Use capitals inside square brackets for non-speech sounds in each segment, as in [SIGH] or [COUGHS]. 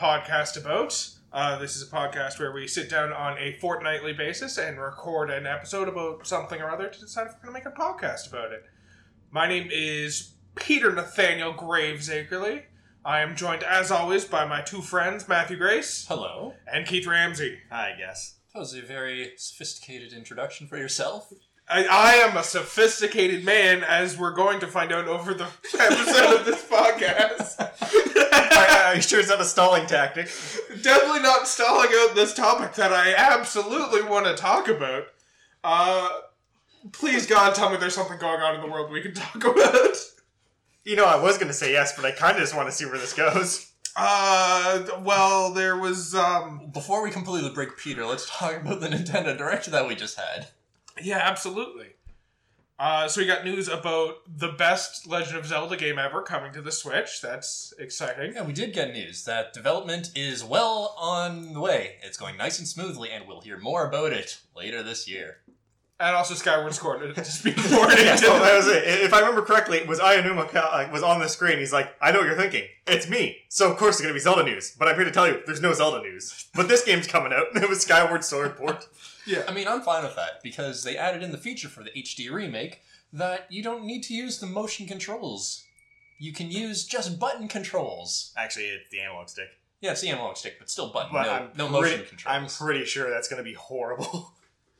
Podcast About? Uh, this is a podcast where we sit down on a fortnightly basis and record an episode about something or other to decide if we're going to make a podcast about it. My name is Peter Nathaniel Graves Akerley. I am joined, as always, by my two friends, Matthew Grace Hello. and Keith Ramsey. I guess. That was a very sophisticated introduction for yourself. I, I am a sophisticated man, as we're going to find out over the [LAUGHS] episode of this podcast. are, are you sure it's not a stalling tactic? Definitely not stalling out this topic that I absolutely want to talk about. Uh, please, God, tell me there's something going on in the world we can talk about. You know, I was going to say yes, but I kind of just want to see where this goes. Uh, well, there was, um, Before we completely break Peter, let's talk about the Nintendo Direct that we just had. Yeah, absolutely. Uh, so we got news about the best Legend of Zelda game ever coming to the Switch. That's exciting. Yeah, we did get news that development is well on the way. It's going nice and smoothly, and we'll hear more about it later this year. And also Skyward Sword to speak more Yeah, so that was it. If I remember correctly, it was Aonuma Ka- uh, was on the screen. He's like, I know what you're thinking. It's me. So, of course, it's going to be Zelda news. But I'm here to tell you, there's no Zelda news. But this game's coming out. [LAUGHS] It was Skyward Sword port. [LAUGHS] Yeah. I mean, I'm fine with that because they added in the feature for the HD remake that you don't need to use the motion controls. You can use just button controls. Actually, it's the analog stick. Yeah, it's the analog stick, but still button. But no, I'm, no pretty, motion controls. I'm pretty sure that's going to be horrible.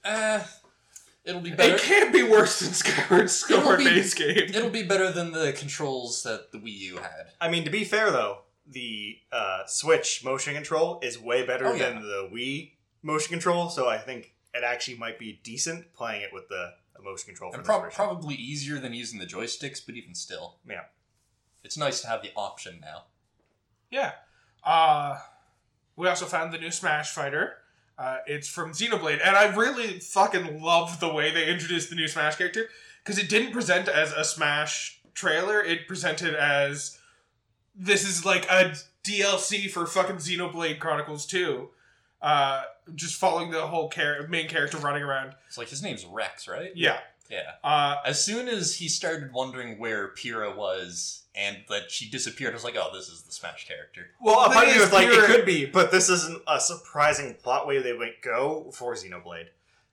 Uh, [LAUGHS] it'll be better. It can't be worse than Skyward [LAUGHS] Sword base game. It'll be better than the controls that the Wii U had. I mean, to be fair, though, the uh, Switch motion control is way better Oh, yeah. than the Wii motion control, so I think it actually might be decent playing it with the motion control And this prob- probably easier than using the joysticks, but even still. Yeah. It's nice to have the option now. Yeah. Uh, we also found the new Smash Fighter. Uh, it's from Xenoblade, and I really fucking love the way they introduced the new Smash character because it didn't present as a Smash trailer. It presented as this is like a DLC for fucking Xenoblade Chronicles 2. Uh, just following the whole char- main character running around. It's like his name's Rex, right? Yeah. Yeah. Uh, As soon as he started wondering where Pyra was and that she disappeared, I was like, oh, this is the Smash character. well, a The thing is, was like, you're- it could be, but this isn't a surprising plot way they might go for Xenoblade.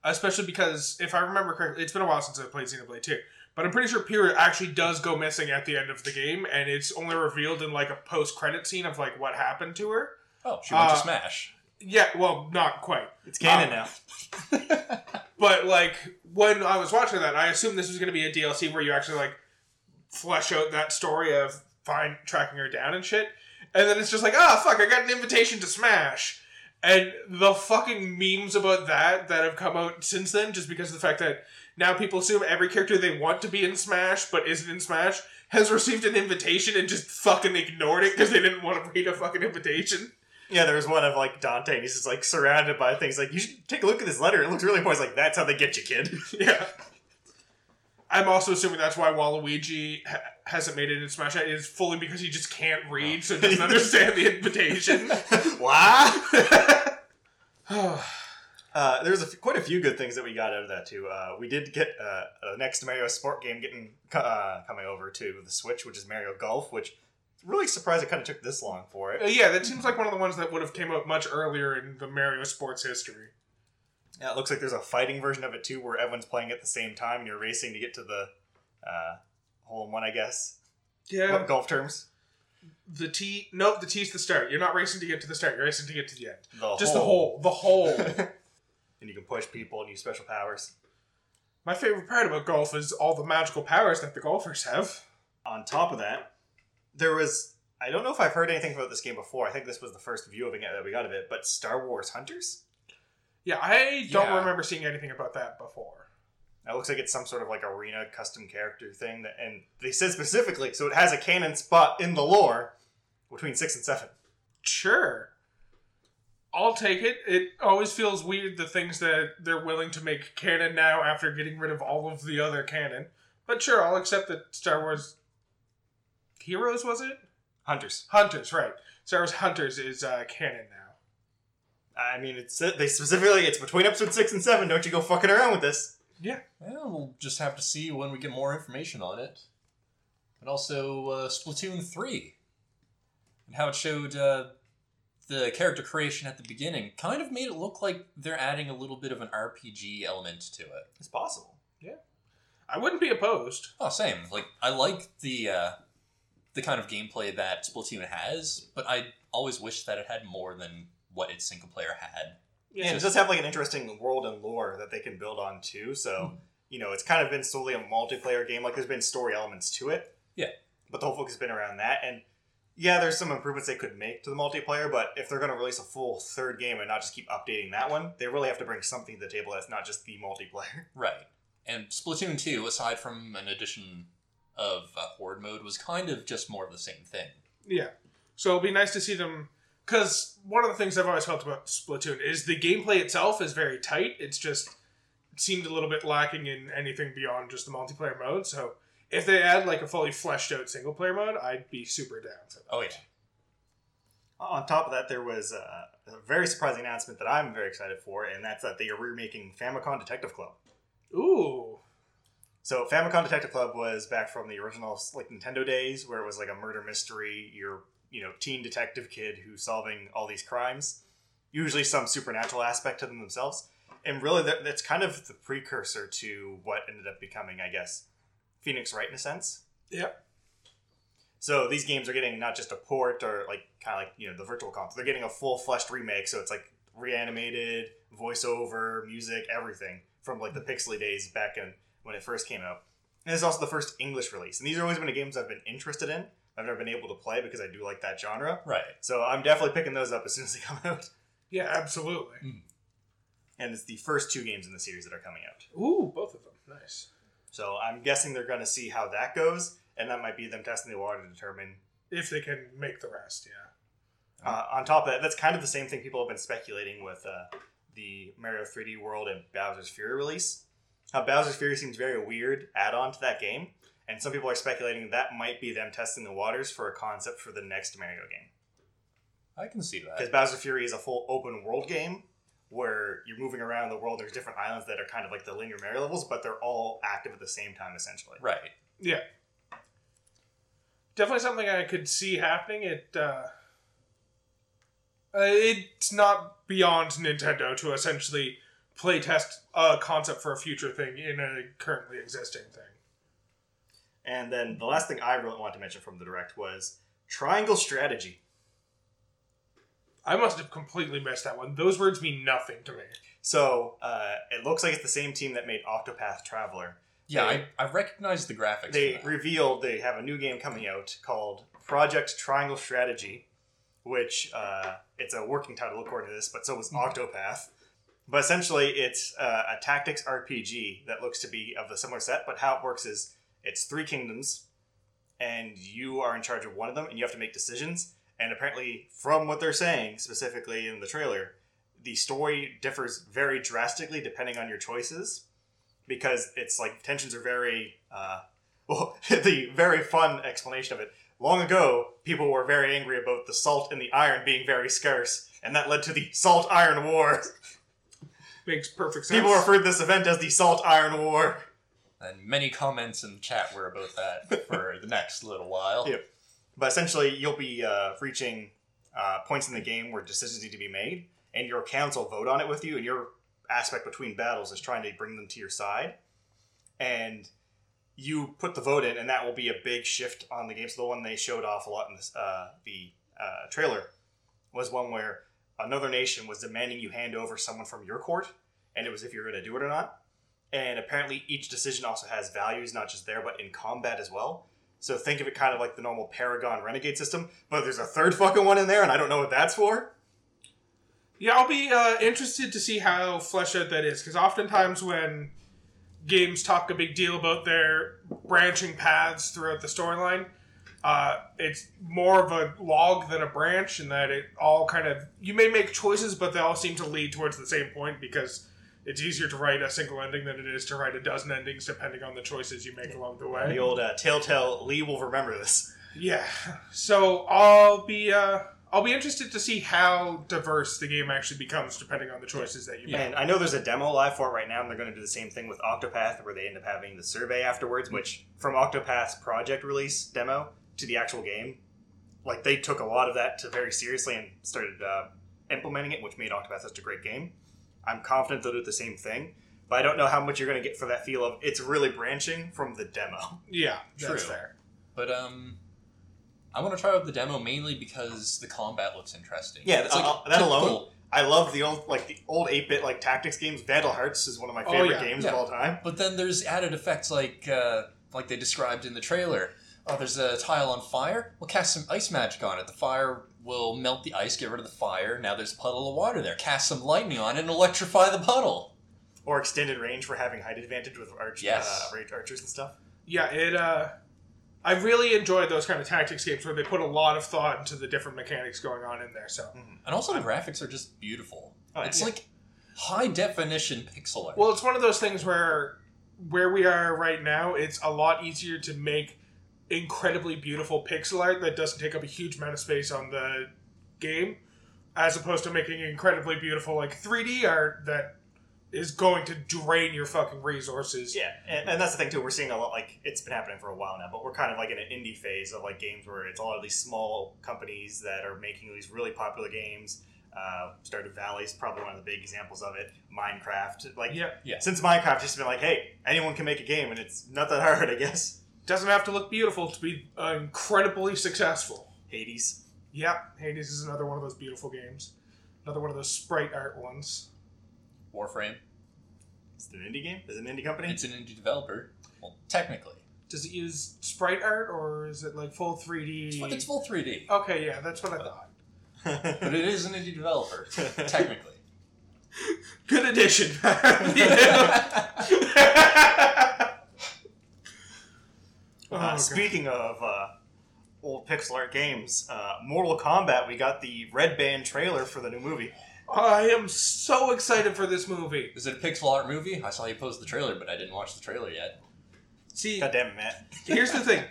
especially because if I remember correctly, it's been a while since I played Xenoblade 2, but I'm pretty sure Pyra actually does go missing at the end of the game, and it's only revealed in like a post-credit scene of like what happened to her. Oh, she went Uh, to Smash. Yeah, well, not quite, It's canon Uh, now. [LAUGHS] but like when I was watching that, I assumed this was going to be a DLC where you actually like flesh out that story of find tracking her down and shit, and then it's just like, ah, fuck, I got an invitation to Smash. And the fucking memes about that that have come out since then, just because of the fact that now people assume every character they want to be in Smash but isn't in Smash has received an invitation and just fucking ignored it because they didn't want to read a fucking invitation. Yeah, there was one of like Dante, and he's just like surrounded by things. Like, you should take a look at this letter. It looks really important. It's like, that's how they get you, kid. [LAUGHS] [LAUGHS] Yeah. I'm also assuming that's why Waluigi ha- hasn't made it in Smash yet, is fully because he just can't read, so doesn't [LAUGHS] understand the invitation. Why? [SIGHS] Uh, there's a f- quite a few good things that we got out of that too. Uh, we did get uh, a next Mario Sport game getting uh, coming over to the Switch, which is Mario Golf. Which really surprised it kind of took this long for Uh, it. yeah, that seems like one of the ones that would have came out much earlier in the Mario sports history. Yeah, it looks like there's a fighting version of it too, where everyone's playing at the same time and you're racing to get to the uh, hole in one, I guess. Yeah. What golf terms? The tee. Nope, the tee's the start. You're not racing to get to the start. You're racing to get to the end. The Just the hole. The hole. [LAUGHS] and you can push people and use special powers. My favorite part about golf is all the magical powers that the golfers have. on top of that, there was I don't know if I've heard anything about this game before. I think this was the first view of it that we got of it, but Star Wars Hunters. Yeah, I don't Yeah. remember seeing anything about that before. It looks like it's some sort of like arena custom character thing, that, and they said specifically, so it has a canon spot in the lore between six and seven. Sure. I'll take it. It always feels weird the things that they're willing to make canon now after getting rid of all of the other canon. But sure, I'll accept that Star Wars Heroes was it? Hunters. Hunters, right. Star Wars Hunters is uh, canon now. I mean, it's they specifically it's between episode six and seven. Don't you go fucking around with this. Yeah. Well, we'll just have to see when we get more information on it. And also, uh, Splatoon 3. and how it showed uh, the character creation at the beginning kind of made it look like they're adding a little bit of an RPG element to it. It's possible. Yeah. I wouldn't be opposed. Oh, same. Like I like the uh, the kind of gameplay that Splatoon has, but I always wish that it had more than what its single player had. Yeah, and it does have like an interesting world and lore that they can build on too. So hmm. you know, it's kind of been solely a multiplayer game. Like there's been story elements to it. Yeah. But the whole focus has been around that, and yeah, there's some improvements they could make to the multiplayer. But if they're going to release a full third game and not just keep updating that one, they really have to bring something to the table that's not just the multiplayer. Right. And Splatoon 2, aside from an addition of uh, Horde mode, was kind of just more of the same thing. Yeah. So it'll be nice to see them because one of the things I've always felt about Splatoon is the gameplay itself is very tight. It's just it seemed a little bit lacking in anything beyond just the multiplayer mode. So if they add like a fully fleshed out single player mode, I'd be super down for that. Oh, yeah. On top of that, there was a, a very surprising announcement that I'm very excited for, and that's that they are remaking Famicom Detective Club. Ooh. So Famicom Detective Club was back from the original like Nintendo days, where it was like a murder mystery. You're you know teen detective kid who's solving all these crimes, usually some supernatural aspect to them themselves, and really that's kind of the precursor to what ended up becoming, I guess, Phoenix Wright in a sense. Yep. So these games are getting not just a port or like kind of like you know the virtual console, they're getting a full fleshed remake. So it's like reanimated, voiceover, music, everything from like the mm-hmm. pixely days back in when it first came out. And it's also the first English release. And these are always been the games I've been interested in. I've never been able to play because I do like that genre. Right. So I'm definitely picking those up as soon as they [LAUGHS] come out. Yeah, absolutely. And it's the first two games in the series that are coming out. Ooh, both of them. Nice. So I'm guessing they're going to see how that goes, and that might be them testing the water to determine. If they can make the rest, yeah. Uh, on top of that, that's kind of the same thing people have been speculating with uh, the Mario 3D World and Bowser's Fury release. How Bowser's Fury seems very weird add-on to that game, and some people are speculating that might be them testing the waters for a concept for the next Mario game. I can see that. Because Bowser Fury is a full open world game where you're moving around the world. There's different islands that are kind of like the linear Mario levels, but they're all active at the same time, essentially. Right. Yeah. Definitely something I could see happening. It uh, uh, it's not beyond Nintendo to essentially playtest a concept for a future thing in a currently existing thing. And then the last thing I really want to mention from the direct was Triangle Strategy. I must have completely missed that one. Those words mean nothing to me. So uh, it looks like it's the same team that made Octopath Traveler. Yeah, They- I, I recognize the graphics. They revealed they have a new game coming out called Project Triangle Strategy, which uh, it's a working title according to this, but so was Octopath. But essentially, it's uh, a tactics RPG that looks to be of the similar set. But how it works is it's three kingdoms, and you are in charge of one of them, and you have to make decisions. And apparently, from what they're saying specifically in the trailer, the story differs very drastically depending on your choices because it's like tensions are very uh, [LAUGHS] well the very fun explanation of it long ago people were very angry about the salt and the iron being very scarce and that led to the salt iron war [LAUGHS] Makes perfect sense. people referred to this event as the salt iron war And many comments in the chat were about that for [LAUGHS] the next little while. Yep. but essentially you'll be uh, reaching uh, points in the game where decisions need to be made and your council vote on it with you and your aspect between battles is trying to bring them to your side and you put the vote in and that will be a big shift on the game so the one they showed off a lot in this, uh, the uh, trailer was one where another nation was demanding you hand over someone from your court and it was if you're going to do it or not and apparently each decision also has values not just there but in combat as well so think of it kind of like the normal Paragon Renegade system, but there's a third fucking one in there, and I don't know what that's for. Yeah, I'll be uh, interested to see how fleshed out that is because oftentimes when games talk a big deal about their branching paths throughout the storyline, uh, it's more of a log than a branch, in that it all kind of you may make choices, but they all seem to lead towards the same point because it's easier to write a single ending than it is to write a dozen endings, depending on the choices you make along the way. The old uh, Telltale Lee will remember this. Yeah. So I'll be uh, I'll be interested to see how diverse the game actually becomes depending on the choices that you make. And I know there's a demo live for it right now, and they're going to do the same thing with Octopath, where they end up having the survey afterwards, which from Octopath's project release demo to the actual game, like they took a lot of that to very seriously and started uh, implementing it, which made Octopath such a great game. I'm confident they'll do the same thing, but I don't know how much you're going to get for that feel of it's really branching from the demo. Yeah, that's True. fair. But um, I want to try out the demo mainly because the combat looks interesting. Yeah, It's uh, that alone- typical- I love the old like the old 8-bit like tactics games. Vandal Hearts is one of my Oh, favorite yeah, games yeah. of all time. But then there's added effects like uh, like they described in the trailer. Oh, there's a tile on fire. We'll cast some ice magic on it. The fire will melt the ice, get rid of the fire. Now there's a puddle of water there. Cast some lightning on it and electrify the puddle. Or extended range for having height advantage with arch- Yes. uh, range archers and stuff. Yeah, it. uh I really enjoyed those kind of tactics games where they put a lot of thought into the different mechanics going on in there. So, And also the graphics are just beautiful. Oh, it's yeah. like high definition pixel art. well, it's one of those things where where we are right now, it's a lot easier to make incredibly beautiful pixel art that doesn't take up a huge amount of space on the game, as opposed to making incredibly beautiful like 3D art that is going to drain your fucking resources. Yeah, and, and that's the thing too. We're seeing a lot like it's been happening for a while now, but we're kind of like in an indie phase of like games where it's all of these small companies that are making these really popular games. Uh, Stardew Valley is probably one of the big examples of it. Minecraft, like Yeah. Yeah. since Minecraft just been like, hey, anyone can make a game, and it's not that hard, I guess. Doesn't have to look beautiful to be uh, incredibly successful. Hades. Yeah, Hades is another one of those beautiful games. Another one of those sprite art ones. Warframe. Is it an indie game? Is it an indie company? It's an indie developer. Well, technically. Does it use sprite art or is it like full 3D? It's, it's full 3D. Okay, yeah, that's what I thought. [LAUGHS] But it is an indie developer, [LAUGHS] technically. Good addition. [LAUGHS] oh, Uh, speaking of uh, old pixel art games, uh, Mortal Kombat, we got the Red Band trailer for the new movie. I am so excited for this movie. Is it a pixel art movie? I saw you post the trailer, but I didn't watch the trailer yet. See, God damn it, Matt. [LAUGHS] here's the thing.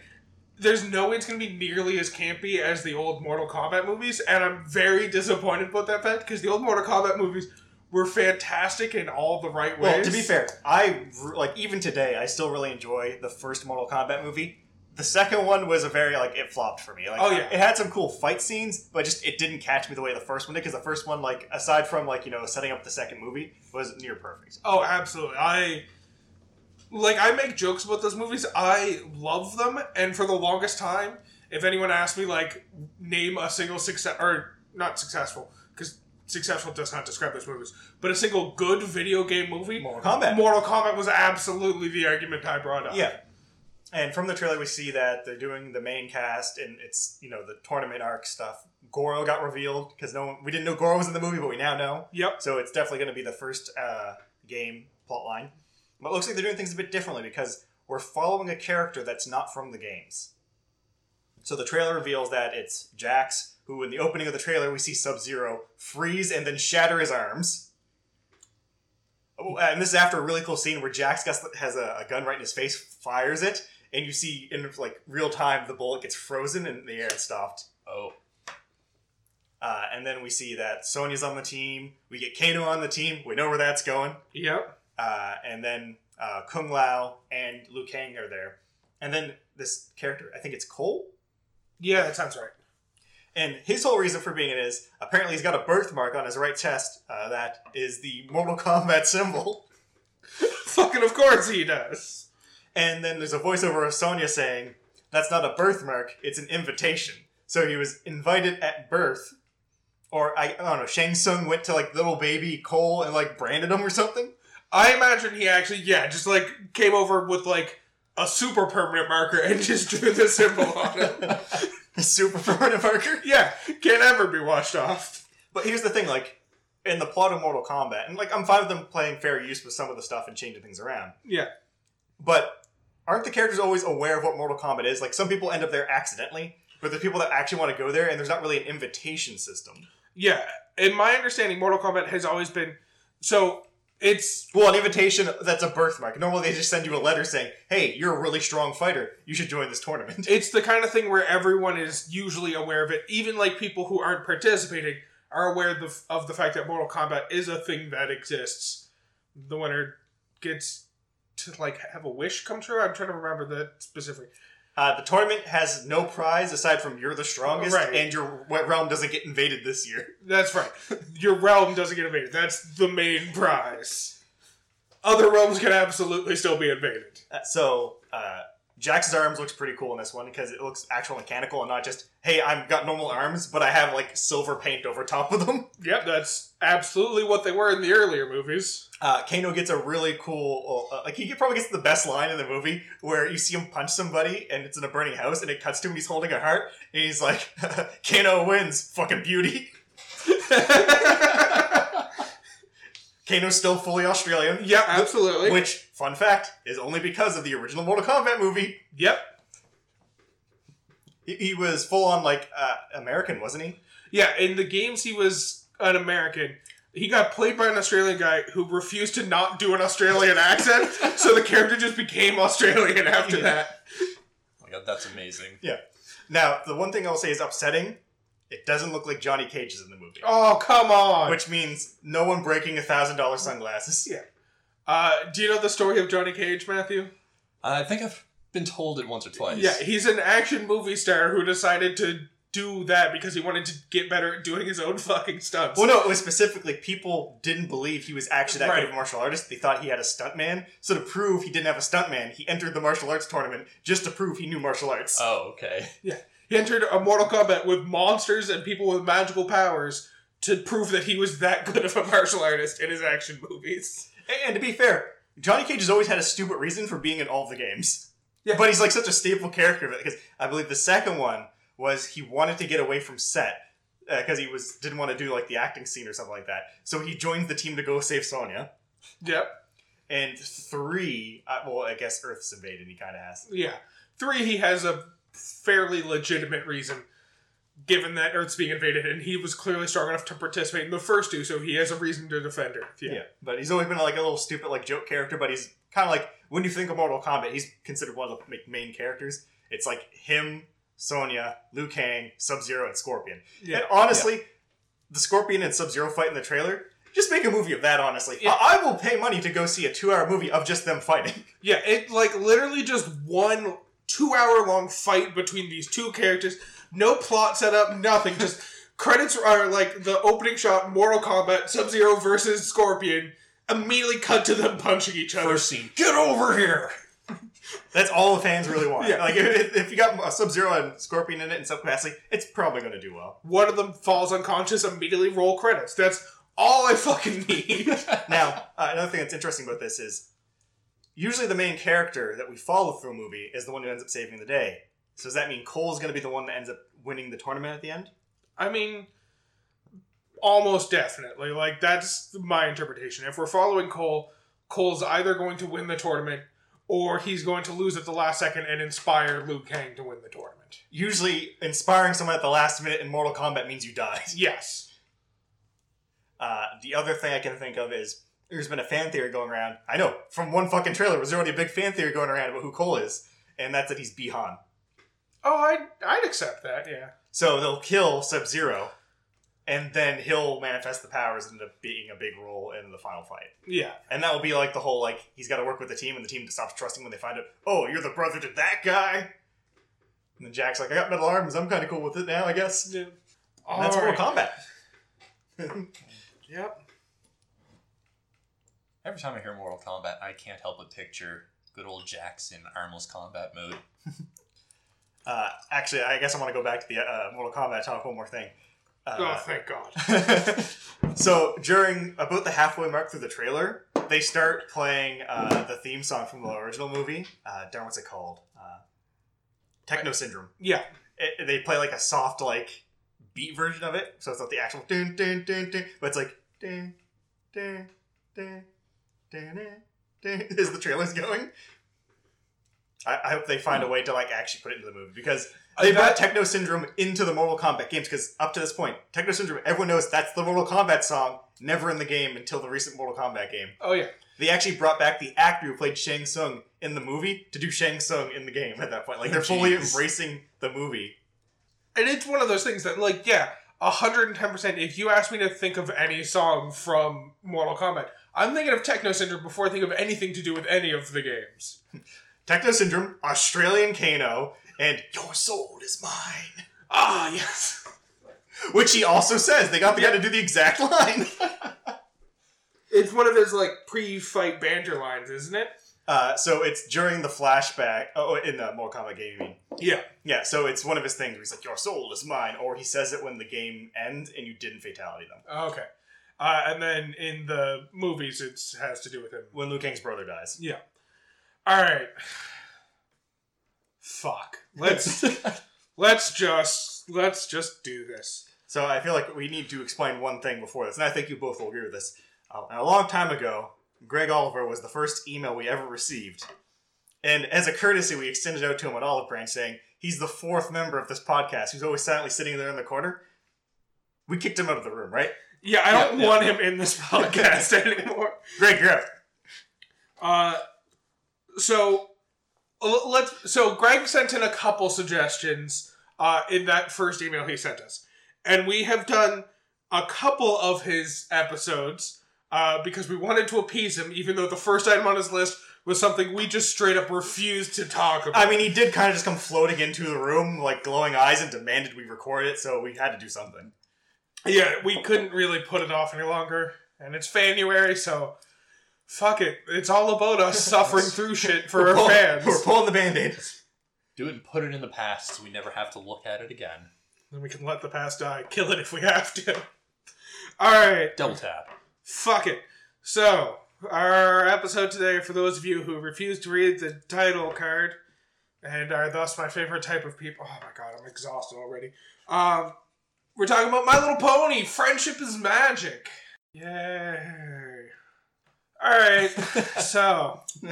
There's no way it's going to be nearly as campy as the old Mortal Kombat movies, and I'm very disappointed about that fact because the old Mortal Kombat movies were fantastic in all the right ways. Well, to be fair, I like even today I still really enjoy the first Mortal Kombat movie. The second one was a very like it flopped for me. Like, Oh, yeah. it had some cool fight scenes, but just it didn't catch me the way the first one did. Because the first one, like aside from like you know setting up the second movie, was near perfect. Oh, absolutely. I like I make jokes about those movies. I love them, and for the longest time, if anyone asked me like name a single success or not successful because successful does not describe those movies, but a single good video game movie, Mortal Kombat. Mortal Kombat was absolutely the argument I brought up. Yeah. And from the trailer, we see that they're doing the main cast, and it's you know the tournament arc stuff. Goro got revealed because no one, we didn't know Goro was in the movie, but we now know. Yep. So it's definitely going to be the first uh, game plotline. But it looks like they're doing things a bit differently because we're following a character that's not from the games. So the trailer reveals that it's Jax, who in the opening of the trailer we see Sub Zero freeze and then shatter his arms. Oh, and this is after a really cool scene where Jax gets, has a, a gun right in his face, fires it, and you see in like real time the bullet gets frozen in the air and stopped. Oh. Uh, and then we see that Sonya's on the team. We get Kano on the team. We know where that's going. Yep. Uh, and then uh, Kung Lao and Liu Kang are there. And then this character, I think it's Cole. Yeah, that sounds right. And his whole reason for being it is apparently he's got a birthmark on his right chest uh, that is the Mortal Kombat symbol. [LAUGHS] Fucking of course he does. And then there's a voiceover of Sonya saying, That's not a birthmark, it's an invitation. So he was invited at birth. Or, I, I don't know, Shang Tsung went to like little baby Cole and like branded him or something. I imagine he actually, yeah, just like came over with like a super permanent marker and [LAUGHS] just drew the symbol on it. [LAUGHS] [LAUGHS] Super permanent marker. yeah, can't ever be washed off. But here's the thing, like, in the plot of Mortal Kombat, and like I'm fine with them playing fair use with some of the stuff and changing things around. Yeah. But aren't the characters always aware of what Mortal Kombat is? Like some people end up there accidentally, but there's people that actually want to go there, and there's not really an invitation system. Yeah, in my understanding, Mortal Kombat has always been so. It's Well, an invitation that's a birthmark. Normally they just send you a letter saying, "Hey, you're a really strong fighter. You should join this tournament." [LAUGHS] it's the kind of thing where everyone is usually aware of it. Even like people who aren't participating are aware of the, of the fact that Mortal Kombat is a thing that exists. The winner gets to like have a wish come true. I'm trying to remember that specific. Uh, the tournament has no prize aside from you're the strongest, Right. and your realm doesn't get invaded this year. [LAUGHS] That's right. Your realm doesn't get invaded. That's the main prize. Other realms can absolutely still be invaded. Uh, so uh, Jax's arms looks pretty cool in this one because it looks actual mechanical and not just hey I've got normal arms but I have like silver paint over top of them. [LAUGHS] Yep, that's absolutely what they were in the earlier movies. Uh, Kano gets a really cool uh, like he probably gets the best line in the movie where you see him punch somebody and it's in a burning house and it cuts to him he's holding a heart and he's like [LAUGHS] Kano wins fucking beauty. [LAUGHS] Kano's still fully Australian. Yep, absolutely. Which, fun fact, is only because of the original Mortal Kombat movie. yep. He, he was full on like uh, American, wasn't he? Yeah, in the games he was an American. He got played by an Australian guy who refused to not do an Australian accent, [LAUGHS] so the character just became Australian after Yeah. that. Oh my god, that's amazing. Yeah. Now, the one thing I'll say is upsetting. It doesn't look like Johnny Cage is in the movie, Oh, come on. which means no one breaking a thousand dollar sunglasses. Yeah. Uh, do you know the story of Johnny Cage, Matthew? I think I've been told it once or twice. Yeah, he's an action movie star who decided to do that because he wanted to get better at doing his own [LAUGHS] fucking stunts. Well, no, it was specifically people didn't believe he was actually that Right. good of a martial artist. They thought he had a stuntman. So to prove he didn't have a stuntman, he entered the martial arts tournament just to prove he knew martial arts. Oh, okay. Yeah. He entered a Mortal Kombat with monsters and people with magical powers to prove that he was that [LAUGHS] good of a martial artist in his action movies. And to be fair, Johnny Cage has always had a stupid reason for being in all the games. Yeah. But he's like such a staple character because I believe the second one was he wanted to get away from set because he was didn't want to do like the acting scene or something like that. So he joins the team to go save Sonya. Yep. And three, uh, well, I guess Earth's invaded. He kind of has. Yeah. Three, he has a fairly legitimate reason, given that Earth's being invaded, and he was clearly strong enough to participate in the first two, so he has a reason to defend Earth. Yeah. Yeah. but he's always been like a little stupid like joke character. But he's kind of like when you think of Mortal Kombat, he's considered one of the main characters. It's like him, Sonya, Liu Kang, Sub Zero, and Scorpion. Yeah. And honestly, the Scorpion and Sub Zero fight in the trailer. Just make a movie of that. Honestly, Yeah. I-, I will pay money to go see a two-hour movie of just them fighting. [LAUGHS] Yeah, it like literally just one two hour long fight between these two characters. No plot setup, nothing. Just credits are like the opening shot, Mortal Kombat, Sub Zero versus Scorpion. Immediately cut to them punching each other. First scene. Get over here! That's all the fans really want. Yeah. Like if, if you got Sub Zero and Scorpion in it in some capacity, it's probably going to do well. One of them falls unconscious. Immediately roll credits. That's all I fucking need. [LAUGHS] Now, uh, another thing that's interesting about this is usually the main character that we follow through a movie is the one who ends up saving the day. So does that mean Cole's going to be the one that ends up winning the tournament at the end? I mean, almost definitely. Like that's my interpretation. If we're following Cole, Cole's either going to win the tournament or he's going to lose at the last second and inspire Liu Kang to win the tournament. Usually, inspiring someone at the last minute in Mortal Kombat means you die. [LAUGHS] Yes. Uh, the other thing I can think of is there's been a fan theory going around. I know from one fucking trailer, was already a big fan theory going around about who Cole is, and that's that he's Bihan. Oh, I'd, I'd accept that, yeah. So they'll kill Sub Zero, and then he'll manifest the powers and end up being a big role in the final fight. Yeah. And that will be like the whole like he's got to work with the team, and the team stops trusting when they find out. Oh, you're the brother to that guy. And then Jax like, I got metal arms. I'm kind of cool with it now, I guess. yeah. And that's All Mortal right. Kombat. [LAUGHS] Yep. Every time I hear Mortal Kombat, I can't help but picture good old Jax in armless combat mode. [LAUGHS] uh, actually, I guess I want to go back to the uh, Mortal Kombat. Talk one more thing. oh, Uh, thank God. so during about the halfway mark through the trailer, they start playing uh, the theme song from the original movie. Uh, darn, what's it called? Uh, Techno Syndrome. Yeah. It, they play like a soft like beat version of it, so it's not the actual dun dun dun dun, but it's like dun dun dun dun dun, dun as the trailer's going. I, I hope they find a hmm. way to like actually put it into the movie because they brought Techno Syndrome into the Mortal Kombat games because up to this point, Techno Syndrome, everyone knows that's the Mortal Kombat song, never in the game until the recent Mortal Kombat game. Oh, yeah. They actually brought back the actor who played Shang Tsung in the movie to do Shang Tsung in the game at that point. Like they're oh, fully embracing the movie. And it's one of those things that, like, yeah, 110%. If you ask me to think of any song from Mortal Kombat, I'm thinking of Techno Syndrome before I think of anything to do with any of the games. [LAUGHS] Techno Syndrome, Australian Kano, and "Your soul is mine," Ah, yes. [LAUGHS] which he also says. They got the guy to do the exact line. [LAUGHS] It's one of his like pre-fight banter lines, isn't it? Uh, so it's during the flashback. Oh, in the Mortal Kombat game, you mean? Yeah. Yeah. So it's one of his things where he's like, "Your soul is mine," or he says it when the game ends and you didn't fatality them. Okay. Uh, and then in the movies, it has to do with him. When Liu Kang's brother dies. All right. Fuck. Let's [LAUGHS] let's just let's just do this. So I feel like we need to explain one thing before this, and I think you both will agree with this. Uh, a long time ago, Greg Oliver was the first email we ever received, and as a courtesy, we extended out to him at Olive Branch saying he's the fourth member of this podcast who's always silently sitting there in the corner. We kicked him out of the room, right? Yeah, I don't Yeah, yeah. want him in this [LAUGHS] podcast [LAUGHS] anymore. Greg, you're out. Uh, so let's. So Greg sent in a couple suggestions uh, in that first email he sent us, and we have done a couple of his episodes uh, because we wanted to appease him, even though the first item on his list was something we just straight up refused to talk about. I mean, he did kind of just come floating into the room, like glowing eyes, and demanded we record it, so we had to do something. yeah, we couldn't really put it off any longer, and it's January, so. Fuck it. It's all about us [LAUGHS] suffering through shit for We're our pull- fans. We're pulling the band aid. Do it and put it in the past so we never have to look at it again. Then we can let the past die. Kill it if we have to. Alright, Double tap. fuck it. So, our episode today, for those of you who refuse to read the title card and are thus my favorite type of people. Oh my god, I'm exhausted already. Um, we're talking about My Little Pony Friendship is Magic. Yay. Alright, so. [LAUGHS]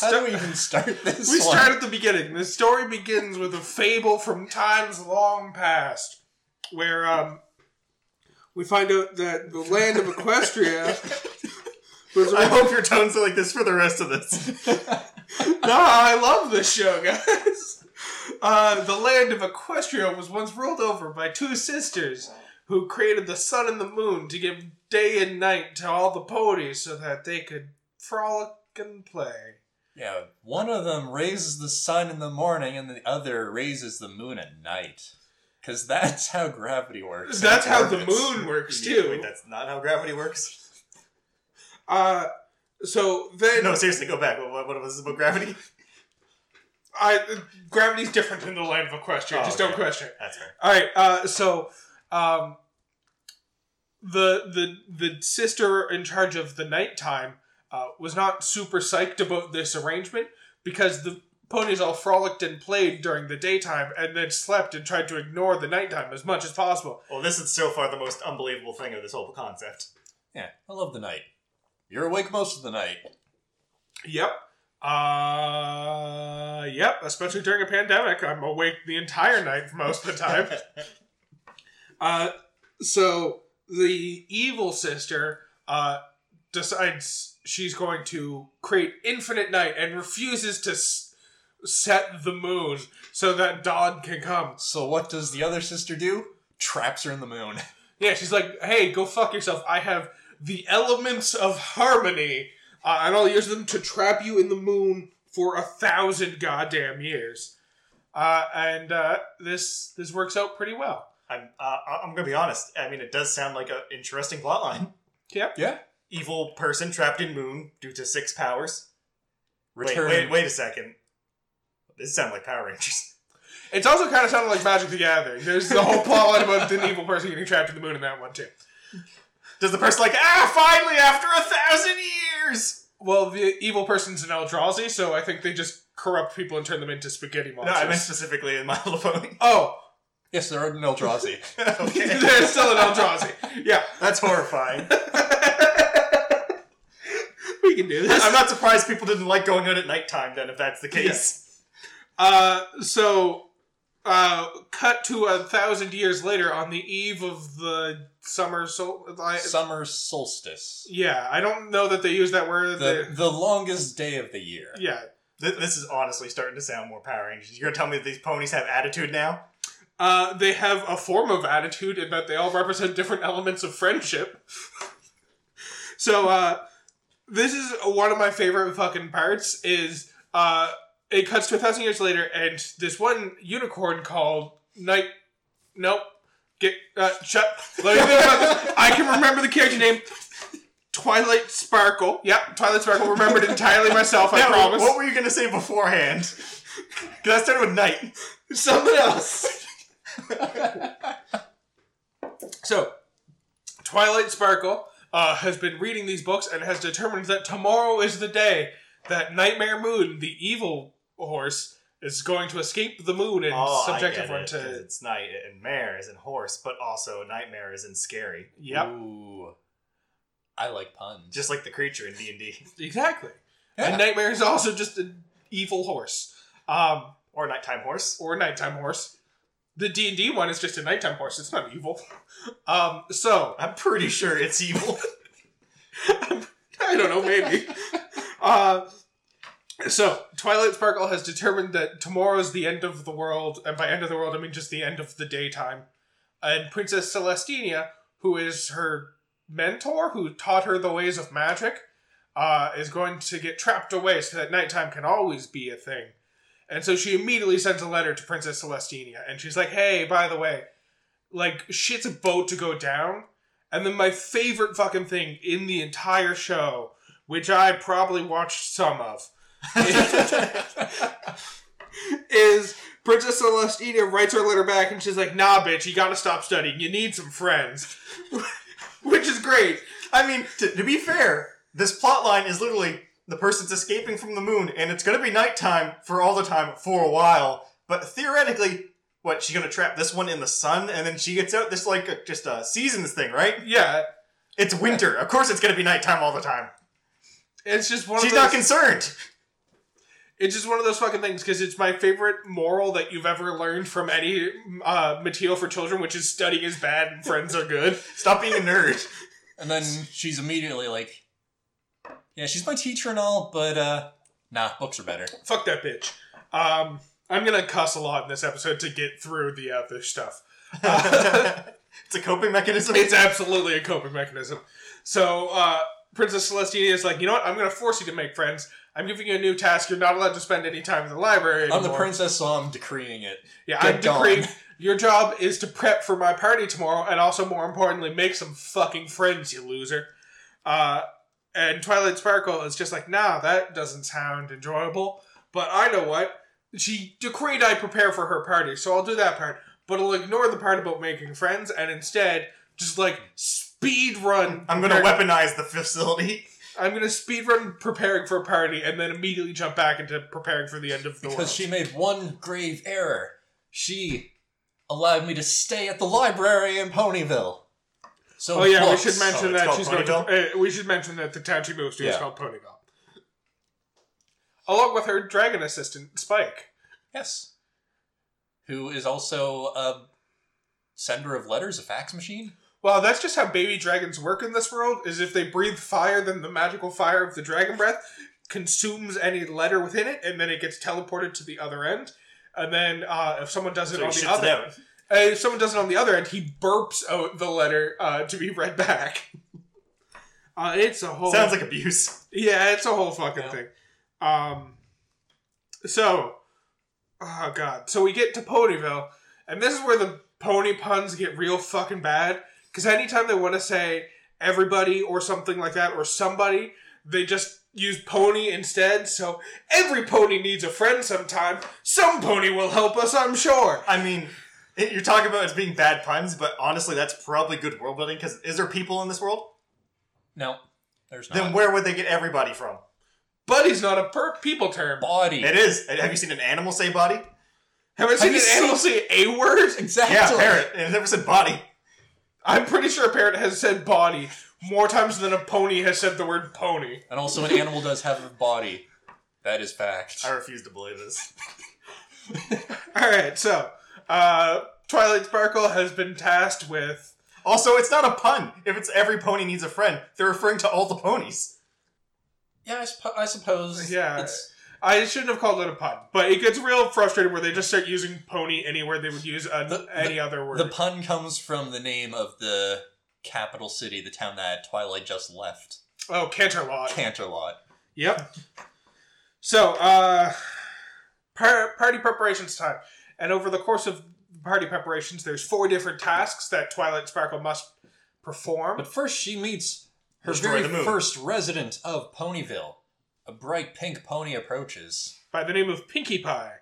How do we even start this We one? start at the beginning. The story begins with a fable from times long past, where um, we find out that the land of Equestria [LAUGHS] was. I hope your tones are like this for the rest of this. [LAUGHS] no, I love this show, guys. Uh, the land of Equestria was once ruled over by two sisters who created the sun and the moon to give day and night to all the ponies so that they could frolic and play. Yeah, one of them raises the sun in the morning and the other raises the moon at night. Because that's how gravity works. That's how the moon works Yeah, too. Wait, that's not how gravity works. Uh, so then No, seriously, go back. What, what was this about gravity? I gravity's different in the land of Equestria. Oh, Just okay. don't question it. That's fair. All right. Uh, so, um, the the the sister in charge of the nighttime uh, was not super psyched about this arrangement because the ponies all frolicked and played during the daytime and then slept and tried to ignore the nighttime as much as possible. Well, this is so far the most unbelievable thing of this whole concept. Yeah, I love the night. You're awake most of the night. Yep. Uh, yep. Especially during a pandemic, I'm awake the entire night most of the time. [LAUGHS] Uh, so the evil sister uh, decides she's going to create infinite night and refuses to s- set the moon so that dawn can come. So what does the other sister do? Traps her in the moon. [LAUGHS] Yeah, she's like, "Hey, go fuck yourself. I have the elements of harmony, uh, and I'll use them to trap you in the moon for a thousand goddamn years." Uh, and uh, this this works out pretty well. I'm, uh, I'm gonna be honest. I mean, it does sound like an interesting plotline. Yep. Yeah. Evil person trapped in moon due to six powers. Return. Wait, wait, wait a second. This sounds like Power Rangers. [LAUGHS] It's also kind of sounded like Magic the Gathering. There's the whole plotline about an evil person getting trapped in the moon in that one too. Does the person like ah finally after a thousand years? Well, the evil person's an Eldrazi, so I think they just corrupt people and turn them into spaghetti monsters. No, monsters. I meant specifically in My [LAUGHS] Little Pony. oh, Yes, there are an Eldrazi. [LAUGHS] okay, [LAUGHS] they're still an Eldrazi. Yeah. that's horrifying. [LAUGHS] we can do this. I'm not surprised people didn't like going out at nighttime. Then, if that's the case. Uh, so, uh, cut to a thousand years later on the eve of the summer sol- I- Summer solstice. Yeah, I don't know that they use that word. The, They- the longest day of the year. yeah. Th- This is honestly starting to sound more Power Rangers. You're gonna tell me that these ponies have attitude now? Uh, they have a form of attitude in that they all represent different elements of friendship. [LAUGHS] so, uh, this is one of my favorite fucking parts is, uh, it cuts to a thousand years later, and this one unicorn called Night. Nope. Get uh, shut. Let me think about this. I can remember the character name. Twilight Sparkle. Yep, Twilight Sparkle. Remembered entirely myself. I Now, promise. what were you gonna say beforehand? [LAUGHS] Because I started with night. Something else. [LAUGHS] so, Twilight Sparkle uh, has been reading these books and has determined that tomorrow is the day that Nightmare Moon, the evil horse, is going to escape the moon and Oh, subject I get everyone it, 'cause to. it's night and mare is in horse, but also nightmare is in scary, Yep, Ooh. I like puns. just like the creature in D and D [LAUGHS] exactly. Yeah. And Nightmare is also just an evil horse, um, or nighttime horse. or a nighttime horse. The D and D one is just a nighttime horse. It's not evil. Um, so I'm pretty sure it's evil. [LAUGHS] I don't know, maybe. uh, so, Twilight Sparkle has determined that tomorrow's the end of the world, and by end of the world, I mean just the end of the daytime. And Princess Celestina, who is her mentor, who taught her the ways of magic, uh, is going to get trapped away so that nighttime can always be a thing. And so she immediately sends a letter to Princess Celestina, and she's like, hey, by the way, like, shit's about to go down. And then my favorite fucking thing in the entire show, which I probably watched some of, [LAUGHS] is Princess Celestina writes her letter back and she's like, nah, bitch, you gotta stop studying. You need some friends. [LAUGHS] which is great. I mean, to, to be fair, this plot line is literally the person's escaping from the moon, and it's gonna be nighttime for all the time for a while. But theoretically, what she's gonna trap this one in the sun, and then she gets out. This like a, just a seasons thing, right? Yeah, It's winter. Of course, it's gonna be nighttime all the time. it's just one She's of those, not concerned. It's just one of those fucking things because it's my favorite moral that you've ever learned from any uh, material for children, which is studying is bad and friends are good. [LAUGHS] Stop being a nerd. and then she's immediately like, "Yeah, she's my teacher and all, but uh, nah, books are better." Fuck that bitch. Um, I'm gonna cuss a lot in this episode to get through the other stuff. [LAUGHS] it's a coping mechanism. It's absolutely a coping mechanism. So, uh, Princess Celestina is like, you know what? I'm going to force you to make friends. I'm giving you a new task. You're not allowed to spend any time in the library anymore. I'm the princess, so I'm decreeing it. Yeah, Get I'm gone. decreeing. Your job is to prep for my party tomorrow, and also, more importantly, make some fucking friends, you loser. Uh, and Twilight Sparkle is just like, nah, that doesn't sound enjoyable. But I know what. She decreed I prepare for her party, so I'll do that part. But I'll ignore the part about making friends, and instead, just like speed run. I'm gonna prepare- weaponize the facility. I'm gonna speed run preparing for a party, and then immediately jump back into preparing for the end of the world. Because she made one grave error. She allowed me to stay at the library in Ponyville. So Oh yeah, books. we should mention Oh, that she's going to. Uh, we should mention that the town she moves to is called Ponyville, along with her dragon assistant Spike. Yes. Who is also a sender of letters, a fax machine? Well, that's just how baby dragons work in this world. Is if they breathe fire, then the magical fire of the dragon breath consumes any letter within it, and then it gets teleported to the other end. And then uh, if someone does it So he on the shits it other, out. uh, if someone does it on the other end, he burps out the letter uh, to be read back. [LAUGHS] Uh, it's a whole Sounds like abuse. Yeah, it's a whole fucking Yeah. thing. Um, so, oh god, so we get to Ponyville, and this is where the pony puns get real fucking bad. Because anytime they want to say everybody or something like that or somebody, they just use pony instead. So every pony needs a friend sometime. Some pony will help us, I'm sure. I mean, it, you're talking about it as being bad puns, but honestly, that's probably good world building. Because is there people in this world? No, there's not. Then where would they get everybody from? Buddy's not a per- people term. Body. It is. Have you seen an animal say body? Have I seen you an seen- animal say a word? Exactly. Yeah, parrot. And it never said body. I'm pretty sure a parrot has said body more times than a pony has said the word pony. And also, an animal does have a body. That is fact. I refuse to believe this. [LAUGHS] Alright, so, uh, Twilight Sparkle has been tasked with. Also, it's not a pun. If it's every pony needs a friend, they're referring to all the ponies. Yeah, I, I suppose. Yeah. It's, I shouldn't have called it a pun, but it gets real frustrated where they just start using pony anywhere they would use an, The- any other word. the pun comes from the name of the capital city, the town that Twilight just left. oh, Canterlot. Canterlot. Yep. So, uh, par- party preparations time. And over the course of party preparations, there's four different tasks that Twilight Sparkle must perform. But first, she meets her Destroy very moon. first resident of Ponyville. A bright pink pony approaches. by the name of Pinkie Pie.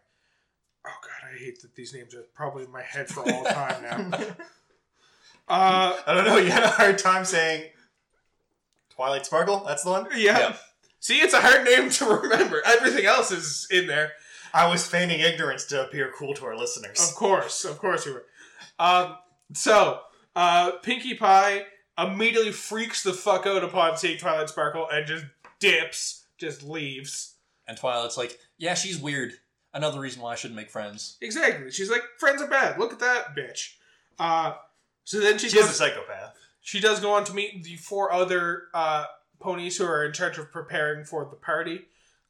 Oh god, I hate that these names are probably in my head for all time now. [LAUGHS] uh, I don't know. You had a hard time saying Twilight Sparkle. That's the one. yeah. Yeah. See, it's a hard name to remember. Everything else is in there. I was feigning ignorance to appear cool to our listeners. Of course, of course you were. Um, so, uh, Pinkie Pie immediately freaks the fuck out upon seeing Twilight Sparkle and just dips, just leaves. And Twilight's like, yeah, she's weird. Another reason why I shouldn't make friends. Exactly. She's like, friends are bad. Look at that bitch. Uh, so then she She goes. a psychopath. She does go on to meet the four other uh, ponies who are in charge of preparing for the party.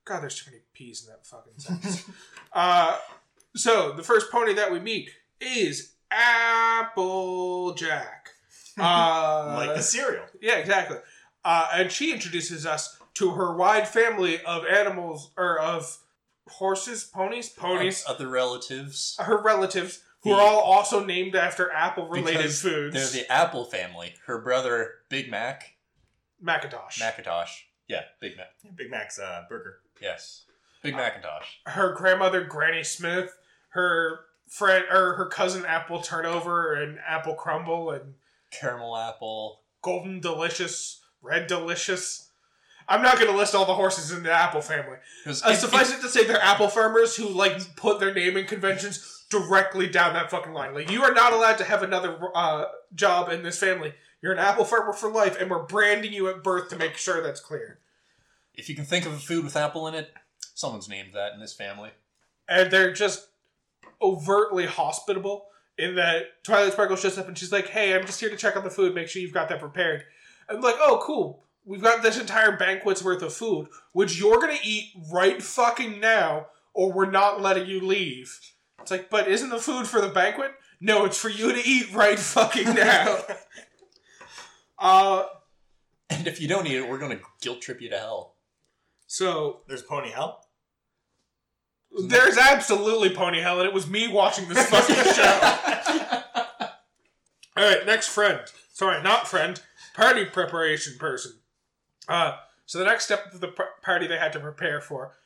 God, there's too many P's in that fucking sentence. [LAUGHS] uh, so, the first pony that we meet is Applejack. [LAUGHS] Uh, like the cereal. yeah, exactly. Uh, and she introduces us to her wide family of animals, or of horses, ponies, ponies, Other relatives. her relatives, who are all also named after apple-related Because foods. They're the Apple family. Her brother, Big Mac. Macintosh. Macintosh. Yeah, Big Mac. Big Mac's uh, burger. Yes. Big Macintosh. her grandmother Granny Smith, her friend or her cousin Apple Turnover and Apple Crumble and Caramel apple. Golden Delicious, Red Delicious. I'm not going to list all the horses in the Apple family. 'Cause Uh, it- suffice it to say, they're apple farmers who like put their naming conventions directly down that fucking line. Like you are not allowed to have another uh, job in this family. You're an apple farmer for life, and we're branding you at birth to make sure that's clear. if you can think of a food with apple in it, someone's named that in this family. and they're just overtly hospitable in that Twilight Sparkle shows up and she's like, "Hey, I'm just here to check on the food. Make sure you've got that prepared." I'm like, "Oh, cool. We've got this entire banquet's worth of food, which you're gonna eat right fucking now, or we're not letting you leave." It's like, but isn't the food for the banquet? No, it's for you to eat right fucking now. [LAUGHS] uh, And if you don't eat it, we're going to guilt trip you to hell. so There's Pony Hell. there's absolutely pony hell, and it was me watching this fucking [LAUGHS] show. All right, next friend. Sorry, not friend. Party preparation person. Uh, so the next step of the pr- party they had to prepare for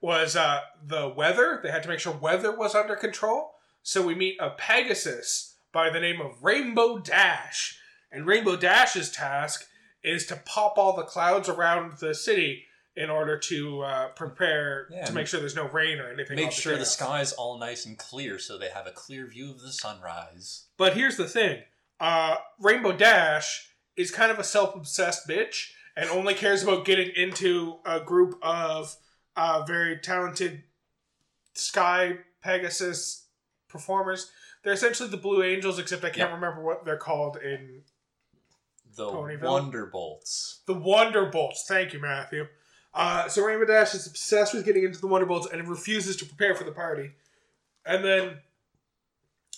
was uh, the weather. They had to make sure weather was under control. So we meet a Pegasus by the name of Rainbow Dash, and Rainbow Dash's task is to pop all the clouds around the city in order to uh, prepare Yeah, to make sure there's no rain or anything. Make sure the chaos. sky's all nice and clear so they have a clear view of the sunrise. But here's the thing: uh, Rainbow Dash is kind of a self-obsessed bitch and only cares about getting into a group of uh, very talented Sky Pegasus performers. They're essentially the Blue Angels, except I can't Yep. remember what they're called in The Ponyville? Wonderbolts. the Wonderbolts. Thank you, Matthew. Uh, so Rainbow Dash is obsessed with getting into the Wonderbolts and refuses to prepare for the party. And then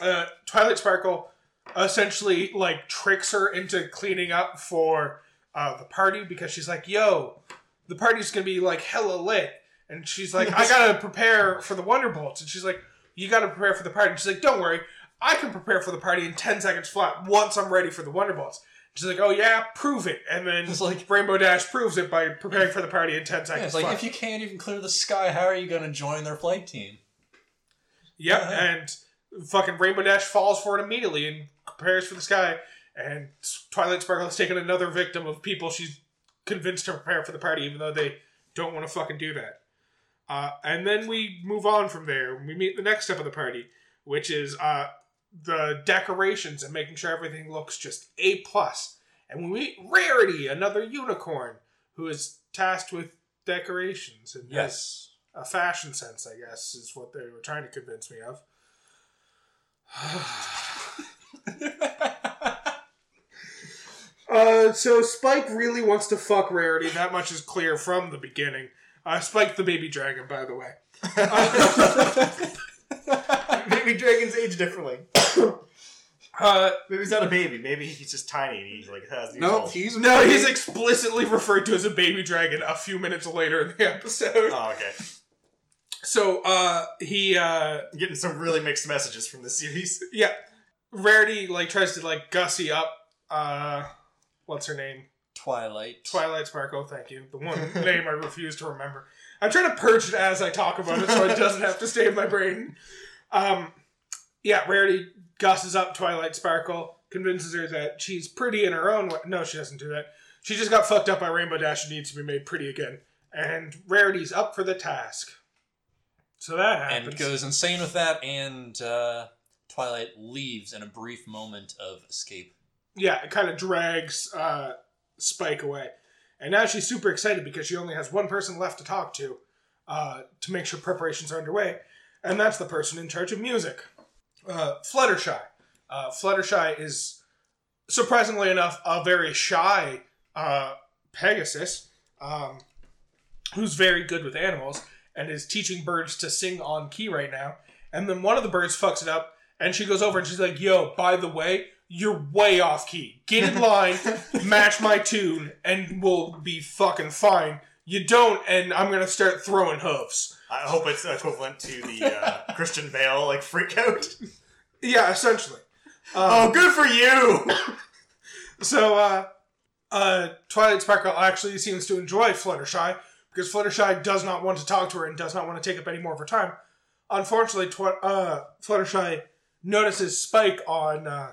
uh, Twilight Sparkle essentially like tricks her into cleaning up for uh, the party because she's like, "Yo, the party's gonna be like hella lit," and she's like, "I [LAUGHS] gotta prepare for the Wonderbolts," and she's like, "You gotta prepare for the party." And she's like, "Don't worry, I can prepare for the party in ten seconds flat once I'm ready for the Wonderbolts." She's like, "Oh yeah, prove it," and then It's like- Rainbow Dash proves it by preparing for the party in ten seconds. Yeah, it's like flat. if you can't even clear the sky, how are you going to join their flight team? Yep, Uh-huh. and fucking Rainbow Dash falls for it immediately and prepares for the sky. And Twilight Sparkle has taken another victim of people she's convinced to prepare for the party, even though they don't want to fucking do that. Uh, and then we move on from there. We meet the next step of the party, which is uh, the decorations and making sure everything looks just a plus. And we meet Rarity, another unicorn, who is tasked with decorations and Yes. a fashion sense, I guess, is what they were trying to convince me of. [SIGHS] uh, so Spike really wants to fuck Rarity. That much is clear from the beginning. Uh, Spike the baby dragon, by the way. [LAUGHS] [LAUGHS] [LAUGHS] Baby dragons age differently. [COUGHS] Uh, Maybe he's not a baby. Maybe he's just tiny and he's like a thousand no, old. he's no, he's explicitly referred to as a baby dragon a few minutes later in the episode. Oh, okay. So uh, he uh, I'm getting some really mixed messages from the series. [LAUGHS] yeah, Rarity like tries to like gussy up. Uh, what's her name? Twilight. Twilight Sparkle. Thank you. The one [LAUGHS] name I refuse to remember. I'm trying to purge it as I talk about it, so it doesn't have to stay in my brain. Um, yeah, Rarity gusses up Twilight Sparkle, convinces her that she's pretty in her own way. No, she doesn't do that. She just got fucked up by Rainbow Dash and needs to be made pretty again. And Rarity's up for the task. So that happens. and goes insane with that, and uh, Twilight leaves in a brief moment of escape. yeah, it kind of drags uh, Spike away. And now she's super excited because she only has one person left to talk to uh, to make sure preparations are underway, and that's the person in charge of music, uh, Fluttershy. Uh, Fluttershy is, surprisingly enough, a very shy uh, Pegasus um, who's very good with animals and is teaching birds to sing on key right now. And then one of the birds fucks it up, and she goes over and she's like, "Yo, by the way, you're way off key. Get in line, [LAUGHS] match my tune, and we'll be fucking fine. You don't, and I'm gonna start throwing hooves." I hope it's equivalent to the uh, Christian Bale like freak out. Yeah, essentially. Oh, good for you! [LAUGHS] So, uh, uh, Twilight Sparkle actually seems to enjoy Fluttershy because Fluttershy does not want to talk to her and does not want to take up any more of her time. Unfortunately, Tw- uh, Fluttershy notices Spike on uh,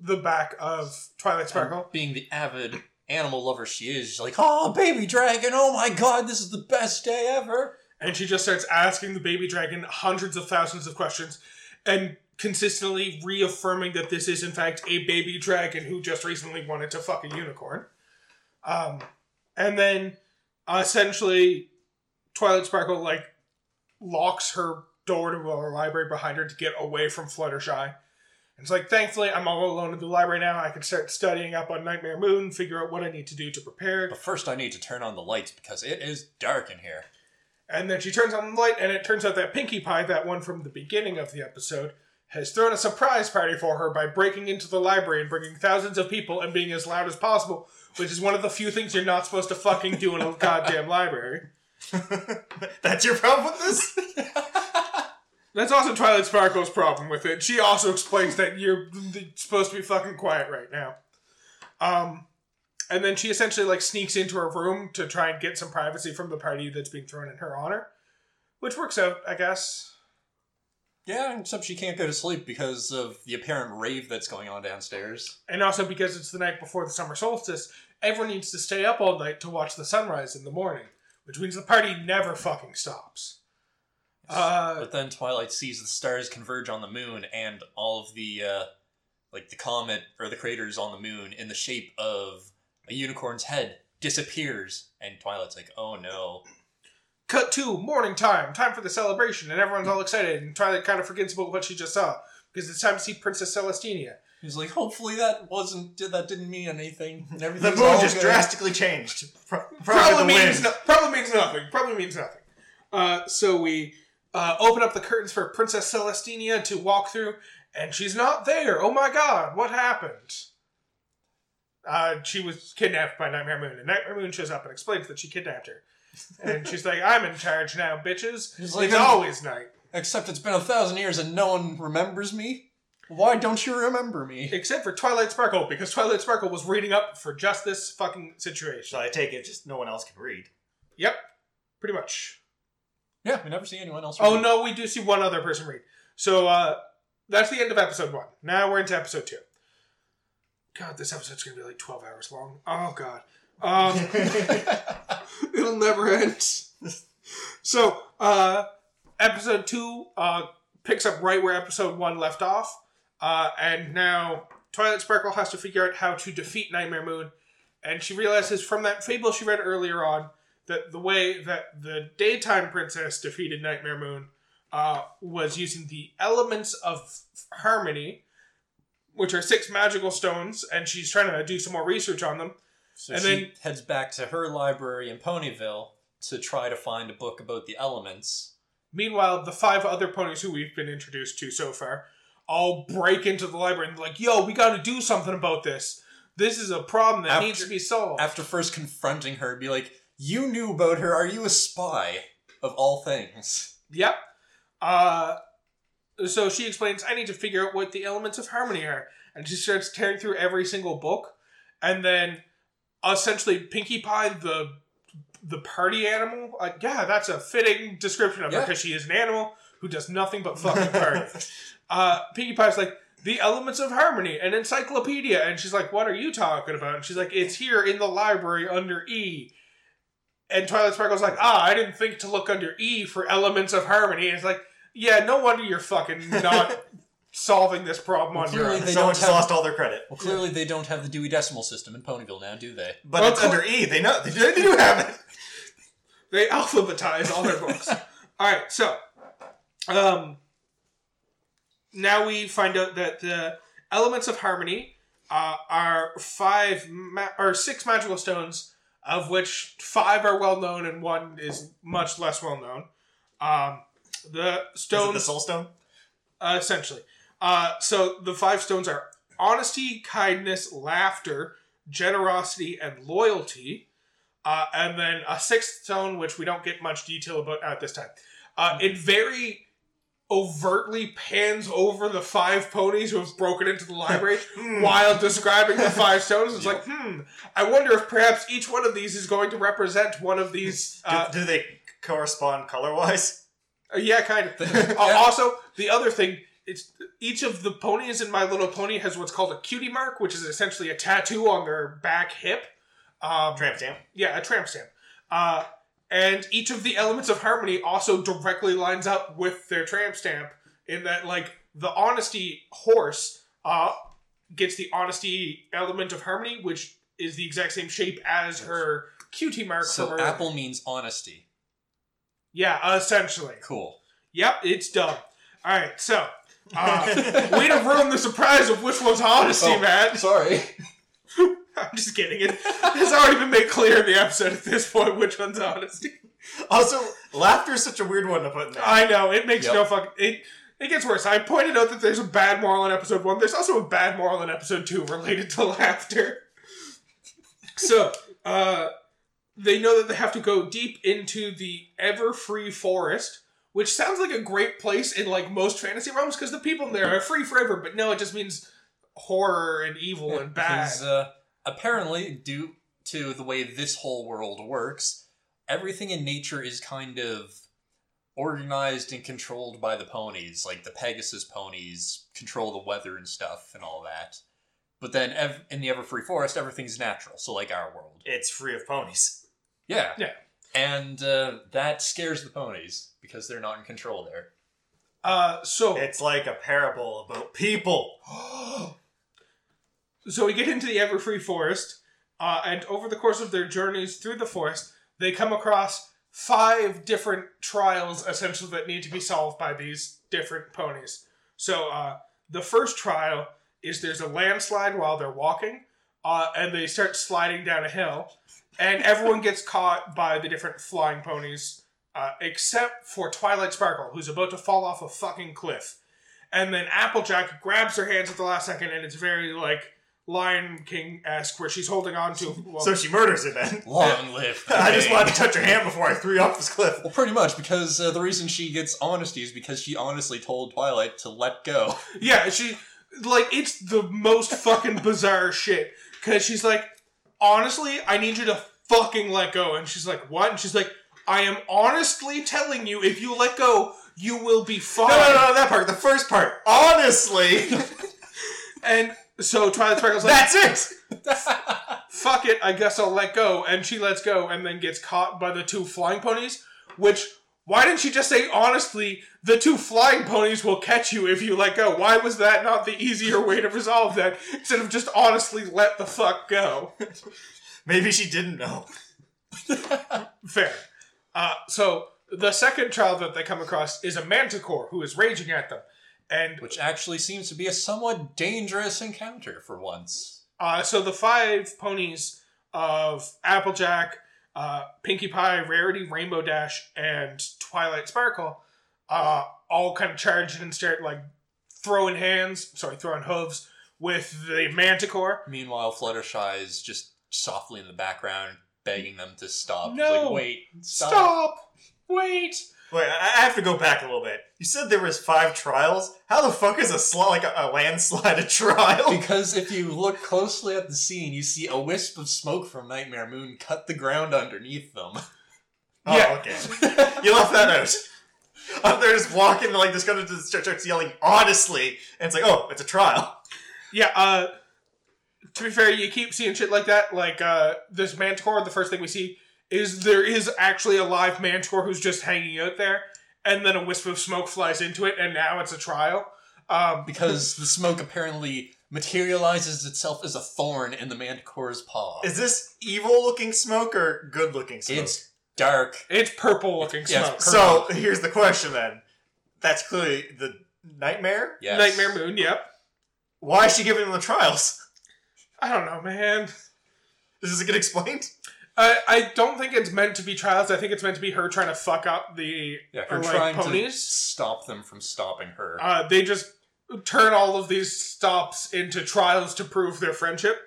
the back of Twilight Sparkle. Being the avid animal lover she is, she's like, "Oh, baby dragon! Oh my god, this is the best day ever!" and she just starts asking the baby dragon hundreds of thousands of questions and consistently reaffirming that this is in fact a baby dragon who just recently wanted to fuck a unicorn um, and then uh, essentially twilight sparkle like locks her door to her library behind her to get away from fluttershy and it's like thankfully i'm all alone in the library now i can start studying up on nightmare moon figure out what i need to do to prepare But first, I need to turn on the lights because it is dark in here. And then she turns on the light, and it turns out that Pinkie Pie, that one from the beginning of the episode, has thrown a surprise party for her by breaking into the library and bringing thousands of people and being as loud as possible, which is one of the few things you're not supposed to fucking do in a goddamn library. [LAUGHS] That's your problem with this? [LAUGHS] That's also Twilight Sparkle's problem with it. She also explains that you're supposed to be fucking quiet right now. Um, and then she essentially like sneaks into her room to try and get some privacy from the party that's being thrown in her honor, which works out, I guess. Yeah, except she can't go to sleep because of the apparent rave that's going on downstairs. And also because it's the night before the summer solstice, everyone needs to stay up all night to watch the sunrise in the morning, which means the party never fucking stops. Uh, But then Twilight sees the stars converge on the moon, and all of the, uh, like the comet or the craters on the moon in the shape of a unicorn's head disappears, and Twilight's like, "Oh no!" cut to morning time, time for the celebration, and everyone's all excited, and Twilight kind of forgets about what she just saw because it's time to see Princess Celestina. He's like, "Hopefully that wasn't did that didn't mean anything." [LAUGHS] And the everything's moon just good." drastically changed. Pro- Probably, Probably means no, probably means nothing. Probably means nothing. Uh, so we uh, open up the curtains for Princess Celestina to walk through, and she's not there. Oh my god, what happened? Uh, she was kidnapped by Nightmare Moon, and Nightmare Moon shows up and explains that she kidnapped her. And she's like, "I'm in charge now, bitches. [LAUGHS] He's like, it's always night." Except it's been a thousand years and no one remembers me. Why don't you remember me? Except for Twilight Sparkle, because Twilight Sparkle was reading up for just this fucking situation. So I take it just no one else can read. Yep, pretty much. Yeah, we never see anyone else. Oh read. no, we do see one other person read. So uh that's the end of episode one. Now we're into episode two. God, this episode's gonna be like twelve hours long. Oh god. Um [LAUGHS] it'll never end. so uh episode two uh picks up right where episode one left off. Uh and now Twilight Sparkle has to figure out how to defeat Nightmare Moon. And she realizes from that fable she read earlier on that the way that the daytime princess defeated Nightmare Moon uh, was using the elements of harmony, which are six magical stones, and she's trying to do some more research on them. So And she then- heads back to her library in Ponyville to try to find a book about the elements. Meanwhile, the five other ponies who we've been introduced to so far all break into the library and they're like, yo, we got to do something about this. This is a problem that After- needs to be solved. After first confronting her, be like, "You knew about her. Are you a spy?" Of all things. Yep. Uh, so she explains, I need to figure out what the elements of harmony are. And she starts tearing through every single book. And then essentially Pinkie Pie, the the party animal, like, yeah, that's a fitting description of her because she is an animal who does nothing but [LAUGHS] fucking party. uh, Pinkie Pie's like, the elements of harmony, an encyclopedia. And she's like, what are you talking about? And she's like, it's here in the library under E. And Twilight Sparkle's like, ah, I didn't think to look under E for elements of harmony. And it's like, yeah, no wonder you're fucking not [LAUGHS] solving this problem on your Clearly own. they Someone don't just have- lost all their credit. Well, clearly they don't have the Dewey Decimal System in Ponyville now, do they? But Well, it's cl- under E. They know they do, they do have it. They alphabetize all their books. [LAUGHS] all right, so um, now we find out that the elements of harmony uh, are five ma- or six magical stones, of which five are well known and one is much less well known. Um, the stones the Soul Stone? uh, essentially. Uh, so the five stones are honesty, kindness, laughter, generosity, and loyalty. Uh, and then a sixth stone, which we don't get much detail about at this time. Uh, it very overtly pans over the five ponies who have broken into the library [LAUGHS] Hmm. while describing the five stones. It's like, hmm, I wonder if perhaps each one of these is going to represent one of these. Do, Uh, do they correspond color wise? uh, yeah, kind of. [LAUGHS] Uh, also, the other thing, it's each of the ponies in My Little Pony has what's called a cutie mark, which is essentially a tattoo on their back hip. Um, Tramp stamp. yeah, a tramp stamp. And each of the elements of harmony also directly lines up with their tramp stamp in that, like, the honesty horse uh, gets the honesty element of harmony, which is the exact same shape as her cutie mark So her. apple means honesty. Yeah, essentially. Cool. Yep, it's dumb. All right, so uh, [LAUGHS] way to ruin the surprise of which one's honesty, Oh. Matt. Sorry. [LAUGHS] I'm just kidding. It has already been made clear in the episode at this point which one's honesty. Also, laughter is such a weird one to put in there. I know it makes Yep. no fuck. It it gets worse. I pointed out that there's a bad moral in episode one. There's also a bad moral in episode two related to laughter. So, uh, they know that they have to go deep into the ever free forest, which sounds like a great place in like most fantasy realms because the people in there are free forever. But no, it just means horror and evil and bad. Because uh, apparently, due to the way this whole world works, everything in nature is kind of organized and controlled by the ponies. Like the Pegasus ponies control the weather and stuff and all that. But then ev- in the Everfree Forest, everything's natural. So like our world. It's free of ponies. Yeah. Yeah. And uh, that scares the ponies because they're not in control there. Uh, so It's like a parable about people. [GASPS] [GASPS] [GASPS] So we get into the Everfree Forest, uh, and over the course of their journeys through the forest, they come across five different trials, essentially, that need to be solved by these different ponies. So uh, the first trial is there's a landslide while they're walking, uh, and they start sliding down a hill, and everyone gets caught by the different flying ponies, uh, except for Twilight Sparkle, who's about to fall off a fucking cliff. And then Applejack grabs her hands at the last second, and it's very like Lion King esque, where she's holding on to. [LAUGHS] Well, So she murders her then. Long [LAUGHS] live. the I just king. wanted to touch her hand before I threw you off this cliff. Well, pretty much because uh, the reason she gets honesty is because she honestly told Twilight to let go. [LAUGHS] yeah, she like it's the most fucking bizarre shit because she's like, honestly, I need you to fucking let go, and she's like, what? And she's like, I am honestly telling you, if you let go, you will be fine. No, no, no, that part. The first part. Honestly, And so Twilight Sparkle's like, that's it. [LAUGHS] fuck it, I guess I'll let go. And she lets go and then gets caught by the two flying ponies, which, why didn't she just say, honestly, the two flying ponies will catch you if you let go? Why was that not the easier way to resolve that instead of just honestly let the fuck go? [LAUGHS] Maybe she didn't know. [LAUGHS] Fair. Uh, so the second child that they come across is a manticore who is raging at them. And Which actually seems to be a somewhat dangerous encounter for once. Uh, so the five ponies of Applejack, uh, Pinkie Pie, Rarity, Rainbow Dash, and Twilight Sparkle uh, all kind of charge and start like throwing hands, sorry, throwing hooves with the Manticore. Meanwhile, Fluttershy is just softly in the background begging them to stop. No. Like, wait, stop. Stop! Wait! Wait, I I have to go back a little bit. You said there was five trials. How the fuck is a sl- like a, a landslide a trial? Because if you look closely at the scene, you see a wisp of smoke from Nightmare Moon cut the ground underneath them. Oh, Yeah. okay. You left that out. They're just walking like this guy just starts yelling honestly, and it's like, oh, it's a trial. Yeah, uh, to be fair, you keep seeing shit like that. Like, uh, this Manticore, the first thing we see is there is actually a live Manticore who's just hanging out there, and then a wisp of smoke flies into it, and now it's a trial. Um, because the smoke apparently materializes itself as a thorn in the Manticore's paw. Is this evil looking smoke or good looking smoke? It's dark. it's purple looking Yeah, smoke. it's so here's the question then. That's clearly the nightmare. Yes. Nightmare Moon, yep. Why is she giving them the trials? I don't know, man. Does this get explained? I, I don't think it's meant to be trials. I think it's meant to be her trying to fuck up the Yeah, her uh, like, trying to ponies. stop them from stopping her. Uh, they just turn all of these stops into trials to prove their friendship.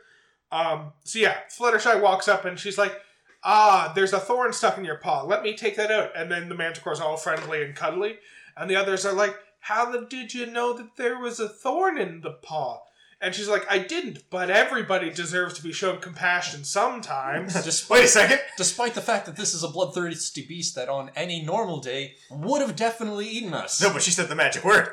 Um, so yeah, Fluttershy walks up and she's like, "Ah, there's a thorn stuck in your paw. Let me take that out." And then the Manticore's all friendly and cuddly, and the others are like, "How the did you know that there was a thorn in the paw?" And she's like, "I didn't, but everybody deserves to be shown compassion sometimes." [LAUGHS] Despite, Wait a second. despite the fact that this is a bloodthirsty beast that on any normal day would have definitely eaten us. No, but she said the magic word.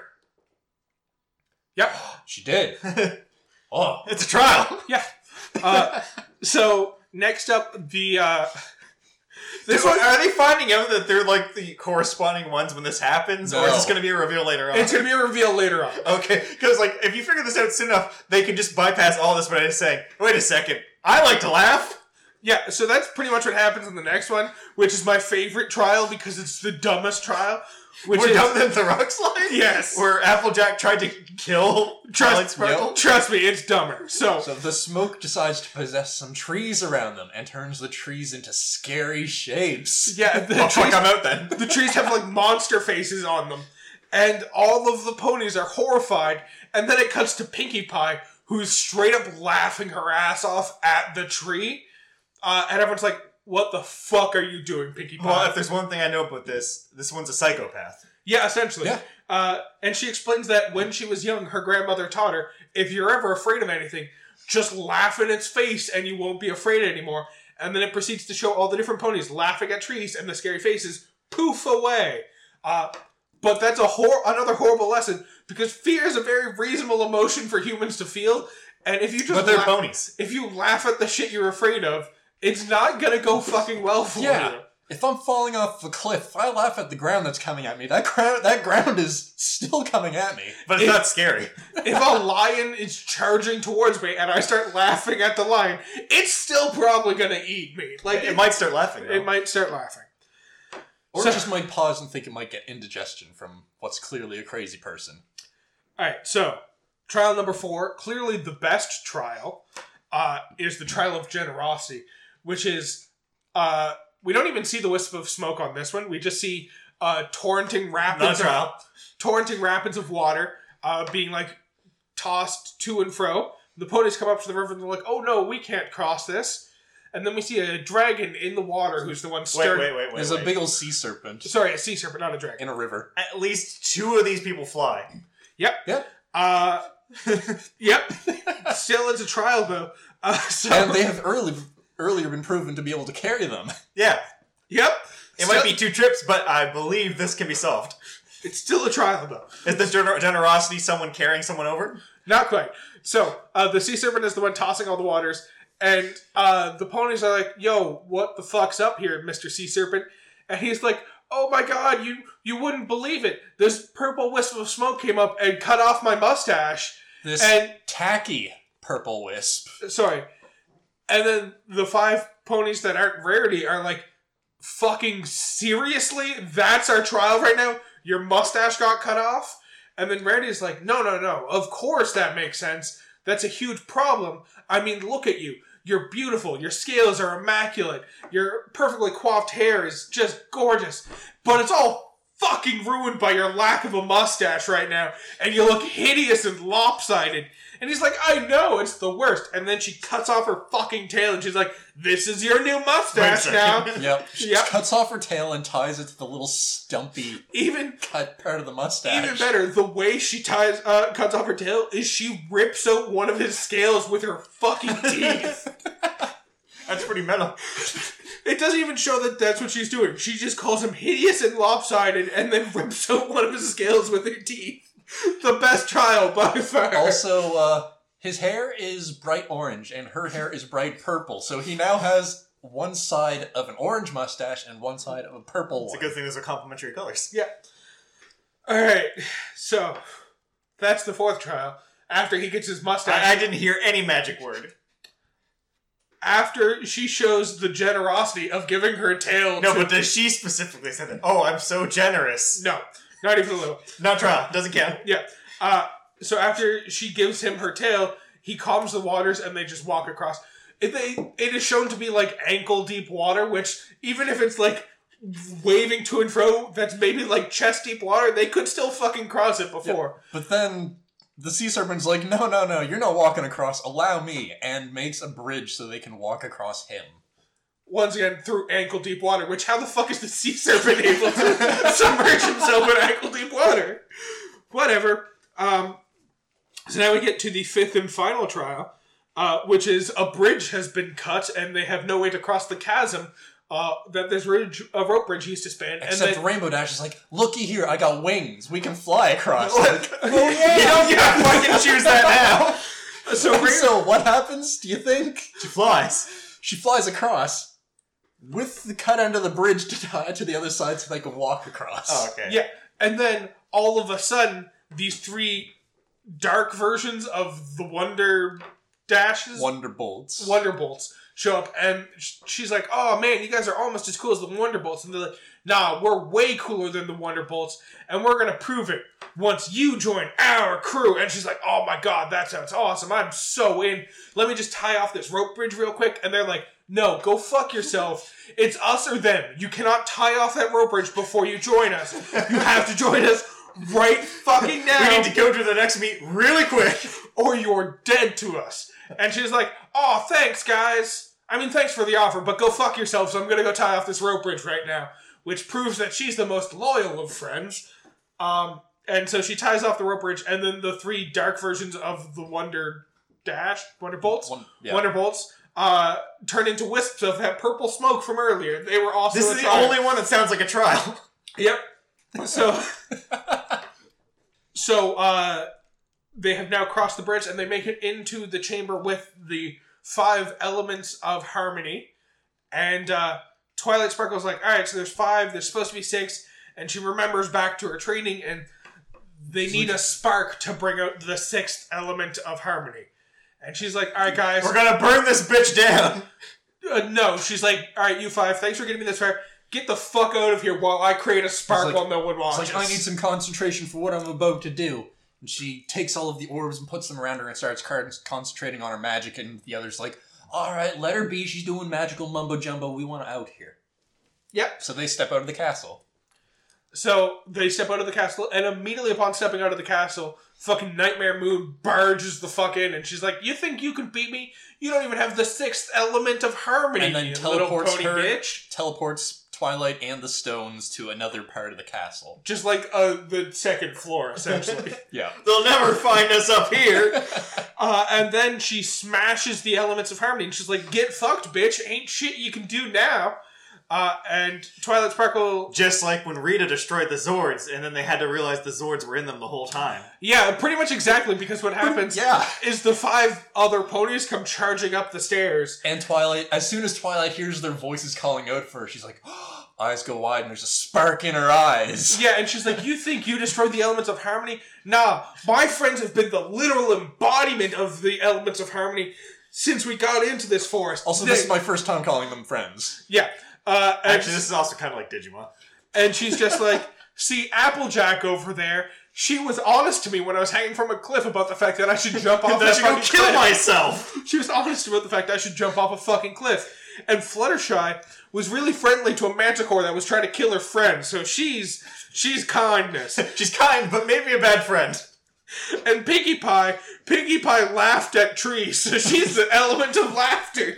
yep. [GASPS] She did. [LAUGHS] Oh. It's a trial. Yeah. [LAUGHS] Uh, so next up, the uh, This one, are they finding out that they're like the corresponding ones when this happens, or is No. this going to be a reveal later on? it's gonna be a reveal later on. Okay, because like if you figure this out soon enough, they can just bypass all this by just saying, "Wait a second, I like to laugh." Yeah, so that's pretty much what happens in the next one, which is my favorite trial because it's the dumbest trial. Which We're is, dumb than the rock slide. Yes. where Applejack tried to kill Twilight Sparkle. Trust me, it's dumber. So, So the smoke decides to possess some trees around them and turns the trees into scary shapes. yeah, the, Oh, fuck, trees, I'm out then. the trees have like monster faces on them, and all of the ponies are horrified. And then it cuts to Pinkie Pie, who's straight up laughing her ass off at the tree, uh, and everyone's like, "What the fuck are you doing, Pinkie Pie?" Well, if there's one thing I know about this, this one's a psychopath. Yeah, essentially. Yeah. Uh, and she explains that when she was young, her grandmother taught her if you're ever afraid of anything, just laugh in its face and you won't be afraid anymore. And then it proceeds to show all the different ponies laughing at trees and the scary faces poof away. Uh, but that's a hor- another horrible lesson because fear is a very reasonable emotion for humans to feel. And if you just But they're laugh- ponies. if you laugh at the shit you're afraid of, it's not gonna go fucking well for Yeah. you. If I'm falling off a cliff, if I laugh at the ground that's coming at me, that ground that ground is still coming at me. But it's It- not scary. [LAUGHS] if a lion is charging towards me and I start laughing at the lion, it's still probably gonna eat me. Like It might start laughing. Though. it might start laughing. Or So- it just might pause and think it might get indigestion from what's clearly a crazy person. All right, so trial number four, clearly the best trial, uh, is the trial of generosity, which is uh, we don't even see the wisp of smoke on this one. We just see uh, torrenting rapids, of, torrenting rapids of water uh, being like tossed to and fro. The ponies come up to the river and they're like, "Oh no, we can't cross this." And then we see a dragon in the water, who's the one Wait, stirring. wait, wait, wait. There's wait. a big old sea serpent Sorry, a sea serpent, not a dragon. in a river. At least two of these people fly. Yep. [LAUGHS] Yep. Uh, [LAUGHS] yep. Still, it's a trial though. Uh, so, And they have early, earlier been proven to be able to carry them. [LAUGHS] Yeah, Yep. it Still- might be two trips, but I believe this can be solved. It's still a trial though. Is this gener- generosity someone carrying someone over? Not quite. So uh, the sea serpent is the one tossing all the waters, and uh, the ponies are like, "Yo, what the fuck's up here, Mister Sea Serpent?" And he's like, "Oh my god, you you wouldn't believe it. This purple wisp of smoke came up and cut off my mustache." This And tacky purple wisp. sorry, and then the five ponies that aren't rarity are like, "Fucking seriously? That's our trial right now? Your mustache got cut off?" And then Rarity's like, "No, no, no. Of course that makes sense. That's a huge problem. I mean, look at you. You're beautiful. Your scales are immaculate. Your perfectly coiffed hair is just gorgeous. But it's all fucking ruined by your lack of a mustache right now, and you look hideous and lopsided. And he's like, I know, it's the worst. And then she cuts off her fucking tail and she's like, This is your new mustache now. Yep. She Yep. cuts off her tail and ties it to the little stumpy Even cut part of the mustache. even better, the way she ties uh, cuts off her tail is she rips out one of his scales with her fucking [LAUGHS] teeth. That's pretty metal. It doesn't even show that that's what she's doing. She just calls him hideous and lopsided and then rips out one of his scales with her teeth. The best child by far. Also, uh, his hair is bright orange and her hair is bright purple. So he now has one side of an orange mustache and one side of a purple It's a one. good thing those are complementary colors. Yeah. Alright, so that's the fourth trial. After he gets his mustache. I, I didn't hear any magic word. After she shows the generosity of giving her tail No, to- but does she specifically say that? Oh, I'm so generous. No, not even a little. Not trial. Doesn't count. Yeah. Uh, so after she gives him her tail, he calms the waters and they just walk across. It, they, it is shown to be like ankle deep water, which even if it's like waving to and fro, that's maybe like chest deep water, they could still fucking cross it before. But then the sea serpent's like, no, no, no, you're not walking across. Allow me. And makes a bridge so they can walk across him. Once again, through ankle deep water, which how the fuck is the sea serpent able to [LAUGHS] submerge himself in ankle deep water? Whatever. Um, so now we get to the fifth and final trial, uh, which is a bridge has been cut and they have no way to cross the chasm uh, that this ridge, a rope bridge used to span. Except and then, Rainbow Dash is like, looky here, I got wings. We can fly across. [LAUGHS] What? [LAUGHS] oh yeah. You don't get to fucking choose that [LAUGHS] now. so Rain- so what happens, do you think? She flies. She flies across with the cut end of the bridge to tie to the other side so they can walk across. Oh, okay. Yeah, and then all of a sudden, these three dark versions of the Wonder Dashes, Wonderbolts. Wonderbolts, show up, and she's like, "Oh man, you guys are almost as cool as the Wonderbolts," and they're like, "Nah, we're way cooler than the Wonderbolts, and we're gonna prove it once you join our crew." And she's like, "Oh my god, that sounds awesome! I'm so in. Let me just tie off this rope bridge real quick." And they're like, "No, go fuck yourself. It's us or them. You cannot tie off that rope bridge before you join us. You have to join us." Right fucking now We need to go to the next meet really quick. or you're dead to us. And she's like, oh, thanks, guys. I mean, thanks for the offer, but go fuck yourselves. I'm gonna go tie off this rope bridge right now. Which proves that she's the most loyal of friends. Um, and so she ties off the rope bridge, and then the three dark versions of the Wonder Dash, Wonder Bolts, One- yeah. Wonder Bolts, uh, turn into wisps of that purple smoke from earlier. They were also This a is the trial. only one that sounds like a trial. [LAUGHS] Yep. So, [LAUGHS] so uh, they have now crossed the bridge and they make it into the chamber with the five elements of harmony. And uh, Twilight Sparkle's like, all right, so there's five. There's supposed to be six, and she remembers back to her training, and they need a spark to bring out the sixth element of harmony. And she's like, all right, guys. We're gonna burn this bitch down. Uh, no, she's like, all right, you five, thanks for getting me this far. Get the fuck out of here while I create a spark like- while no one watches. like, I need some concentration for what I'm about to do. And she takes all of the orbs and puts them around her and starts concentrating on her magic. And the other's like, all right, let her be. She's doing magical mumbo jumbo. We want out here. Yep. So they step out of the castle. So they step out of the castle, and immediately upon stepping out of the castle, fucking Nightmare Moon barges the fuck in, and she's like, "You think you can beat me? You don't even have the sixth element of harmony, And then teleports her- bitch." Teleports Twilight and the stones to another part of the castle. Just like uh, the second floor, essentially. [LAUGHS] Yeah. They'll never find us up here. [LAUGHS] uh, and then she smashes the elements of harmony, and she's like, "Get fucked, bitch! Ain't shit you can do now." Uh, and Twilight Sparkle, Just like when Rita destroyed the Zords, and then they had to realize the Zords were in them the whole time. yeah, pretty much exactly because what happens Yeah. is the five other ponies come charging up the stairs. And Twilight, as soon as Twilight hears their voices calling out for her, she's like, [GASPS] eyes go wide and there's a spark in her eyes. Yeah, and she's like, You think you destroyed the elements of harmony? Nah, my friends have been the literal embodiment of the elements of harmony since we got into this forest. Also, They- this is my first time calling them friends. Yeah. Uh, Actually, this is also kind of like Digimon. and she's just like, See, Applejack over there, she was honest to me when I was hanging from a cliff about the fact that I should jump [LAUGHS] off I that should go kill cliff. myself. She was honest about the fact I should jump off a fucking cliff. And Fluttershy was really friendly to a manticore that was trying to kill her friend. So she's she's kindness. [LAUGHS] She's kind, but maybe a bad friend. And Pinkie Pie, Pinkie Pie laughed at trees, so [LAUGHS] she's the element of laughter.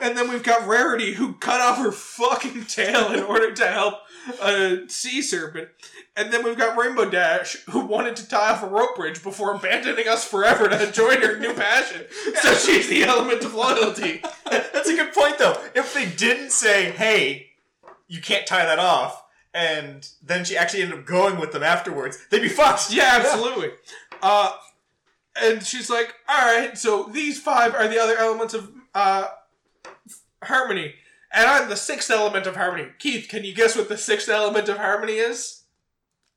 And then we've got Rarity, who cut off her fucking tail in order to help a sea serpent. And then we've got Rainbow Dash, who wanted to tie off a rope bridge before abandoning us forever to join her new passion. So she's the element of loyalty. [LAUGHS] That's a good point, though. If they didn't say, hey, you can't tie that off, and then she actually ended up going with them afterwards, they'd be fucked. Yeah, absolutely. Uh, and she's like, all right, so these five are the other elements of uh, harmony. And I'm the sixth element of harmony. Keith, can you guess what the sixth element of harmony is?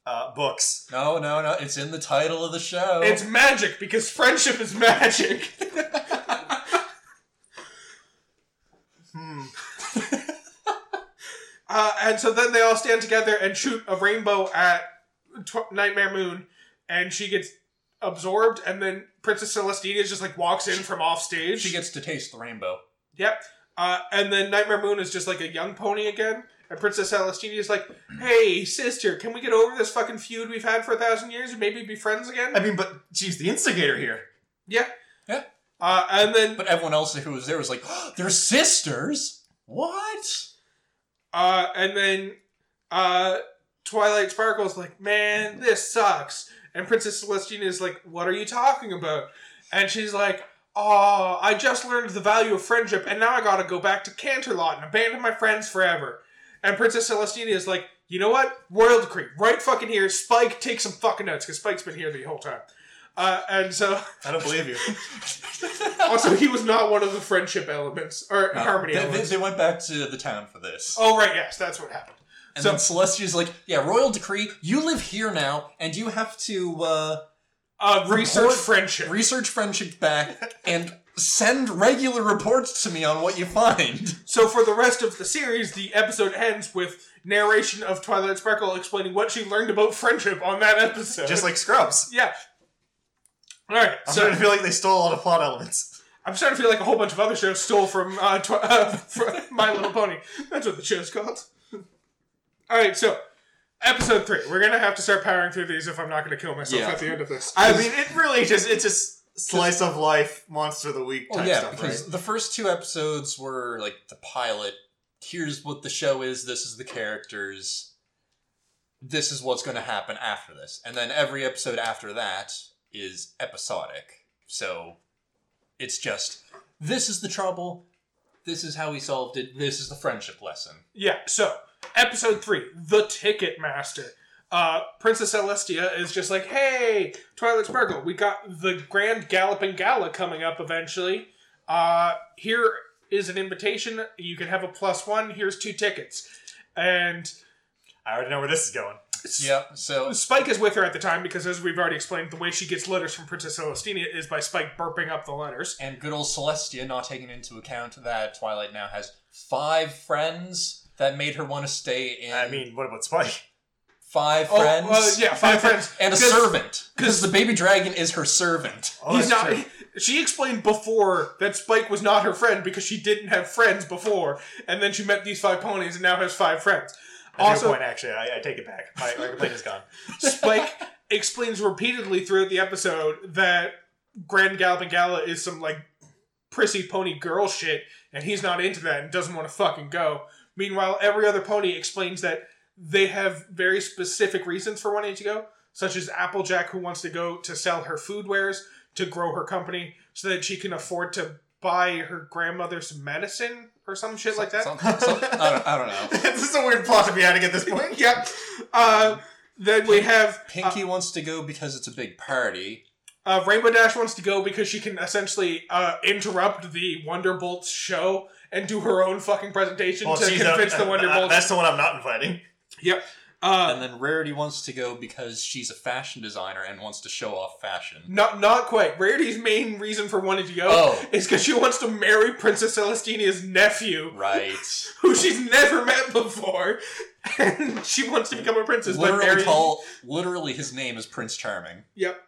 Uh, books. No, no, no. It's in the title of the show. It's magic, because friendship is magic. [LAUGHS] Hmm. [LAUGHS] Uh, and so then they all stand together and shoot a rainbow at Tw- Nightmare Moon, and she gets absorbed, and then Princess Celestina just like walks in from off stage. she gets to taste the rainbow. Yep. Uh, and then Nightmare Moon is just like a young pony again. And Princess Celestina is like, hey, sister, can we get over this fucking feud we've had for a thousand years and maybe be friends again? I mean, but she's the instigator here. yeah. Yeah. Uh, and then But everyone else who was there was like, oh, they're sisters? What? Uh, and then uh, Twilight Sparkle's like, man, this sucks. And Princess Celestina is like, what are you talking about? And she's like, oh, I just learned the value of friendship, and now I gotta go back to Canterlot and abandon my friends forever. And Princess Celestina is like, you know what? Royal decree, right fucking here. Spike, take some fucking notes, because Spike's been here the whole time. Uh, and so, I don't believe you. [LAUGHS] also, he was not one of the friendship elements, or No, harmony they, they, elements. they went back to the town for this. oh, right, yes, that's what happened. And so- then Celestia's like, yeah, royal decree, you live here now, and you have to uh, Uh, research Report- friendship. research friendship back and send regular reports to me on what you find. So for the rest of the series, the episode ends with narration of Twilight Sparkle explaining what she learned about friendship on that episode. Just like Scrubs. yeah. All right, I'm so starting to feel like they stole a lot of plot elements. I'm starting to feel like a whole bunch of other shows stole from, uh, tw- uh, [LAUGHS] from My Little Pony. That's what the show's called. All right, so episode three. We're gonna have to start powering through these if I'm not gonna kill myself Yeah. at the end of this. I mean, it really just it's just slice of life, monster of the week type Well, yeah, stuff, because right? the first two episodes were like the pilot. Here's what the show is. This is the characters. This is what's going to happen after this, and then every episode after that is episodic. So it's just this is the trouble. This is how we solved it. This is the friendship lesson. Yeah, so episode three, the Ticket Master. Uh, Princess Celestia is just like, hey, Twilight Sparkle, we got the Grand Galloping Gala coming up eventually. Uh, here is an invitation. You can have a plus one. Here's two tickets. And I already know where this is going. Yeah. So Spike is with her at the time because, as we've already explained, the way she gets letters from Princess Celestina is by Spike burping up the letters. and good old Celestia not taking into account that Twilight now has five friends that made her want to stay in. I mean, what about Spike? five Oh, friends. uh, yeah, five friends. and a 'Cause- servant because the baby dragon is her servant. Oh, He's not. true. [LAUGHS] She explained before that Spike was not her friend because she didn't have friends before, and then she met these five ponies and now has five friends. That's Also, point, actually. I, I take it back. My, my complaint is gone. [LAUGHS] Spike explains repeatedly throughout the episode that Grand Galloping Gala is some like prissy pony girl shit, and he's not into that and doesn't want to fucking go. Meanwhile, every other pony explains that they have very specific reasons for wanting to go, such as Applejack, who wants to go to sell her food wares to grow her company so that she can afford to buy her grandmother some medicine or some shit like that. Some- some- I, don't, I don't know. [LAUGHS] this is a weird plot to be adding at this point. [LAUGHS] yep. Uh, then we have Pinkie wants to go because it's a big party. Uh, Rainbow Dash wants to go because she can essentially uh, interrupt the Wonderbolts show and do her own fucking presentation Well, to she's convince not- the uh, Wonderbolts. That's the one I'm not inviting. yep. Uh, And then Rarity wants to go because she's a fashion designer and wants to show off fashion. not not quite. Rarity's main reason for wanting to go Oh. is because she wants to marry Princess Celestina's nephew, Right. [LAUGHS] who she's never met before, and she wants to become a princess. but literally marry- call literally his name is Prince Charming. Yep.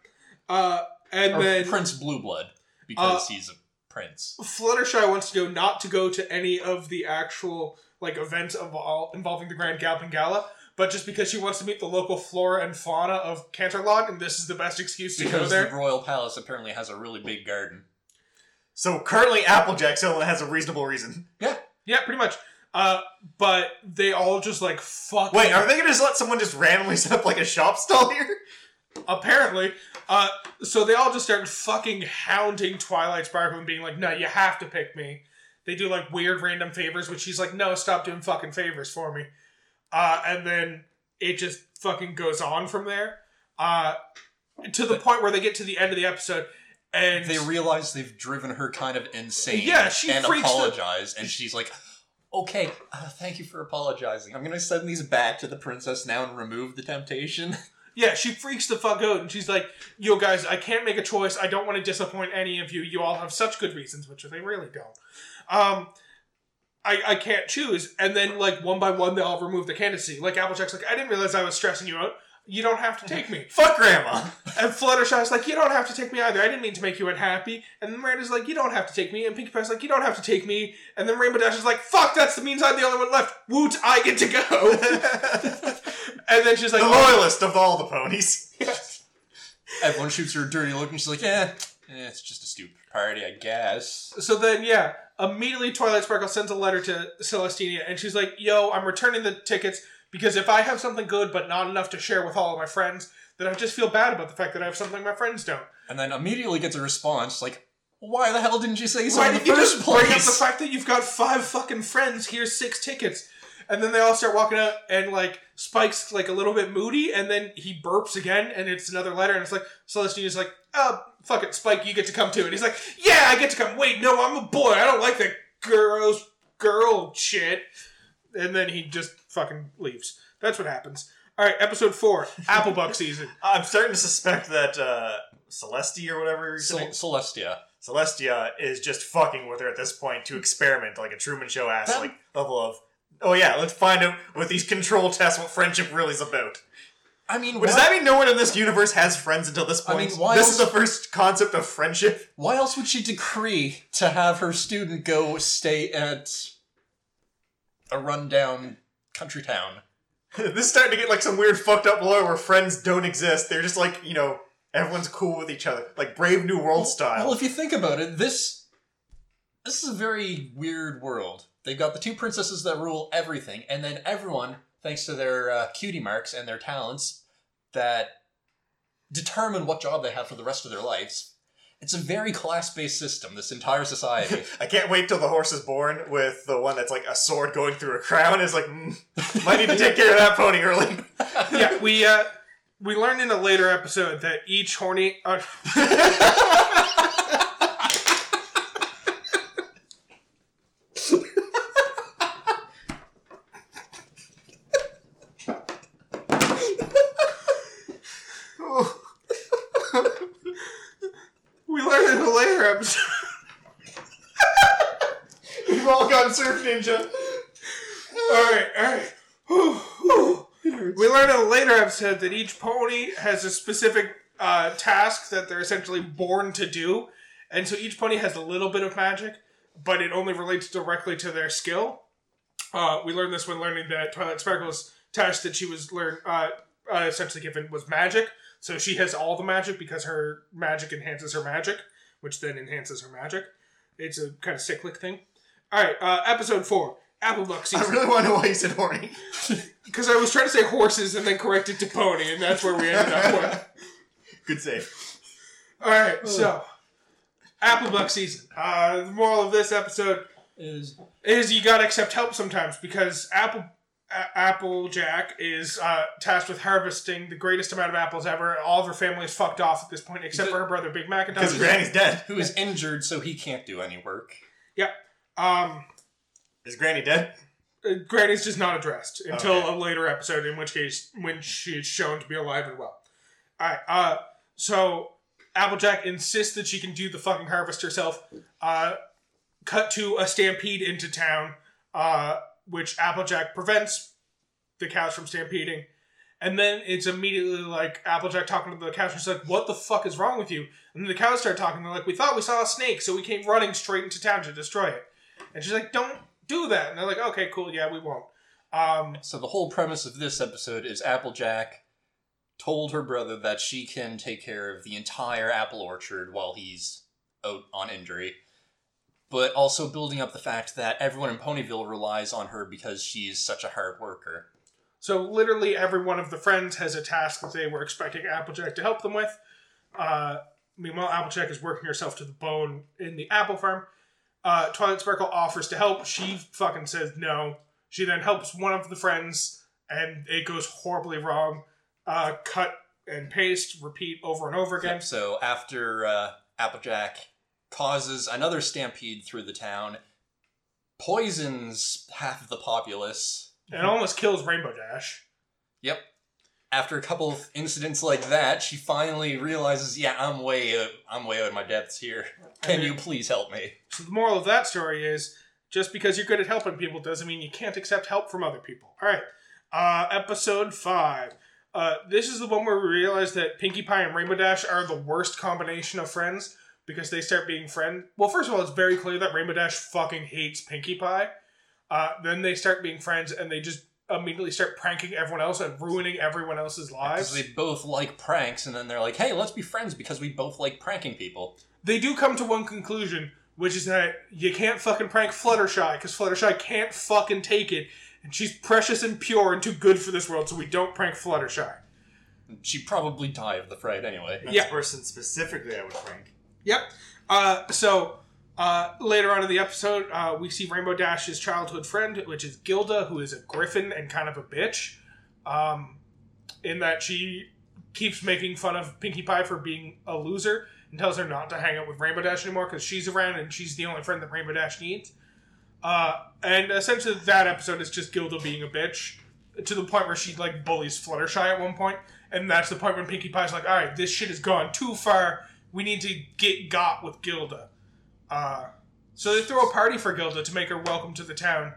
Uh, and Or then Prince Blue Blood because Uh, he's a prince. Fluttershy wants to go not to go to any of the actual like events of all involving the Grand Galloping Gala, but just because she wants to meet the local flora and fauna of Canterlot, and this is the best excuse to go Because the there. royal palace apparently has a really big garden. So currently, Applejack still has a reasonable reason. Yeah. Yeah, pretty much. Uh, but they all just like fuck. Wait, are they gonna just let someone just randomly set up like a shop stall here? Apparently. Uh, so they all just start fucking hounding Twilight Sparkle and being like, "No, you have to pick me." They do like weird random favors, which she's like, "No, stop doing fucking favors for me." Uh, and then it just fucking goes on from there. Uh, to the point where they get to the end of the episode, and They realize they've driven her kind of insane. Yeah, she and freaks the- apologize, and she's like, "Okay, uh, thank you for apologizing. I'm gonna send these back to the princess now and remove the temptation." [LAUGHS] Yeah, she freaks the fuck out and she's like, Yo, guys, I can't make a choice. I don't want to disappoint any of you. You all have such good reasons, which they really don't. Um, I, I can't choose. And then, like, one by one, they all remove the candidacy. Like, Applejack's like, I didn't realize I was stressing you out. You don't have to take me. [LAUGHS] Fuck Grandma. And Fluttershy's like, you don't have to take me either. I didn't mean to make you unhappy. And then Miranda's like, you don't have to take me. And Pinkie Pie's like, you don't have to take me. And then Rainbow Dash is like, fuck, that's the means I'm the only one left. Woot, I get to go. [LAUGHS] and then she's like, the "Oh, loyalist of all the ponies. [LAUGHS] Everyone shoots her a dirty look, and she's like, "Eh, eh, it's just a stupid party, I guess." So then, yeah, immediately Twilight Sparkle sends a letter to Celestina, and she's like, "Yo, I'm returning the tickets because if I have something good but not enough to share with all of my friends, then I just feel bad about the fact that I have something my friends don't. And then immediately gets a response like, "Why the hell didn't you say so Why in the did you first just bring up the fact that you've got five fucking friends? Here's six tickets." And then they all start walking out, and like Spike's like a little bit moody, and then he burps again, and it's another letter, and it's like Celestina's like, "Oh, fuck it, Spike, you get to come too." And he's like, "Yeah, I get to come." Wait, no, I'm a boy. I don't like that girls girl shit. And then he just fucking leaves. That's what happens. All right, episode four, [LAUGHS] Applebuck season. I'm starting to suspect that uh, Celestia or whatever your Cel- Celestia. Celestia is just fucking with her at this point to experiment, like a Truman Show ass That- like level of. Oh yeah, let's find out with these control tests what friendship really is about. I mean, But does why, that mean no one in this universe has friends until this I point? mean, why this else- is the first concept of friendship. why else would she decree to have her student go stay at a rundown country town? [LAUGHS] this is starting to get like some weird fucked up lore where friends don't exist. They're just like you know everyone's cool with each other, like Brave New World style. Well, if you think about it, this this is a very weird world. They've got the two princesses that rule everything, and then everyone, thanks to their uh, cutie marks and their talents, that determine what job they have for the rest of their lives. It's a very class-based system. This entire society. [LAUGHS] I can't wait till the horse is born with the one that's like a sword going through a crown. Is like, mm, might need to take care of that pony early. [LAUGHS] yeah, we uh, we learned in a later episode that each horny. Uh, [LAUGHS] we learned in a later episode. We've all gone surf ninja. all right, all right. Whew, whew. We learned in a later episode that each pony has a specific uh, task that they're essentially born to do, and so each pony has a little bit of magic, but it only relates directly to their skill. Uh, we learned this when learning that Twilight Sparkle's task that she was learn uh, uh, essentially given was magic. So she has all the magic because her magic enhances her magic, which then enhances her magic. It's a kind of cyclic thing. All right, uh, episode four, Applebuck I season. I really want to know why you said horny. [LAUGHS] Because I was trying to say horses and then corrected to pony, and that's where we ended up with. [LAUGHS] Good save. All right, so Applebuck season. Uh, the moral of this episode is is you gotta accept help sometimes because Apple A- Applejack is uh, tasked with harvesting the greatest amount of apples ever. All of her family is fucked off at this point, except for her brother Big Macintosh. Because Granny's dead. who is injured, so he can't do any work. Um, Is Granny dead? uh, Granny's just not addressed until Okay. a later episode, in which case when she's shown to be alive and well. All right. Uh, so Applejack insists that she can do the fucking harvest herself. Uh, cut to a stampede into town, uh, which Applejack prevents the cows from stampeding, And then it's immediately like Applejack talking to the cows. She's like, "What the fuck is wrong with you?" And then the cows start talking. They're like, "We thought we saw a snake, so we came running straight into town to destroy it." And she's like, "Don't do that." And they're like, "Okay, cool, yeah, we won't." Um, So the whole premise of this episode is Applejack told her brother that she can take care of the entire apple orchard while he's out on injury, but also building up the fact that everyone in Ponyville relies on her because she's such a hard worker. So literally every one of the friends has a task that they were expecting Applejack to help them with. Uh, meanwhile, Applejack is working herself to the bone in the apple farm. Uh, Twilight Sparkle offers to help. She fucking says no. She then helps one of the friends, and it goes horribly wrong. Uh, cut and paste, repeat over and over again. So after uh, Applejack causes another stampede through the town, poisons half of the populace. And almost kills Rainbow Dash. Yep. After a couple of incidents like that, she finally realizes, "Yeah, I'm way, uh, I'm way out of my depths here. Can you please help me?" So the moral of that story is just because you're good at helping people doesn't mean you can't accept help from other people. All right. Uh, episode five. Uh, this is the one where we realize that Pinkie Pie and Rainbow Dash are the worst combination of friends because they start being friend. Well, first of all, it's very clear that Rainbow Dash fucking hates Pinkie Pie. Uh, then they start being friends and they just immediately start pranking everyone else and ruining everyone else's Because lives. they both like pranks, and then they're like, "Hey, let's be friends because we both like pranking people." they do come to one conclusion, which is that you can't fucking prank Fluttershy because Fluttershy can't fucking take it, and she's precious and pure and too good for this world, so we don't prank Fluttershy. She'd probably die of the fright anyway. That's Yeah. the person specifically I would prank. Yep. Uh, so uh, later on in the episode, uh, we see Rainbow Dash's childhood friend, which is Gilda, who is a griffin and kind of a bitch, um, in that she keeps making fun of Pinkie Pie for being a loser and tells her not to hang out with Rainbow Dash anymore because she's around and she's the only friend that Rainbow Dash needs. Uh, and essentially, that episode is just Gilda being a bitch to the point where she like bullies Fluttershy at one point, and that's the point when Pinkie Pie's like, "All right, this shit has gone too far. We need to get got with Gilda." Uh, so they throw a party for Gilda to make her welcome to the town,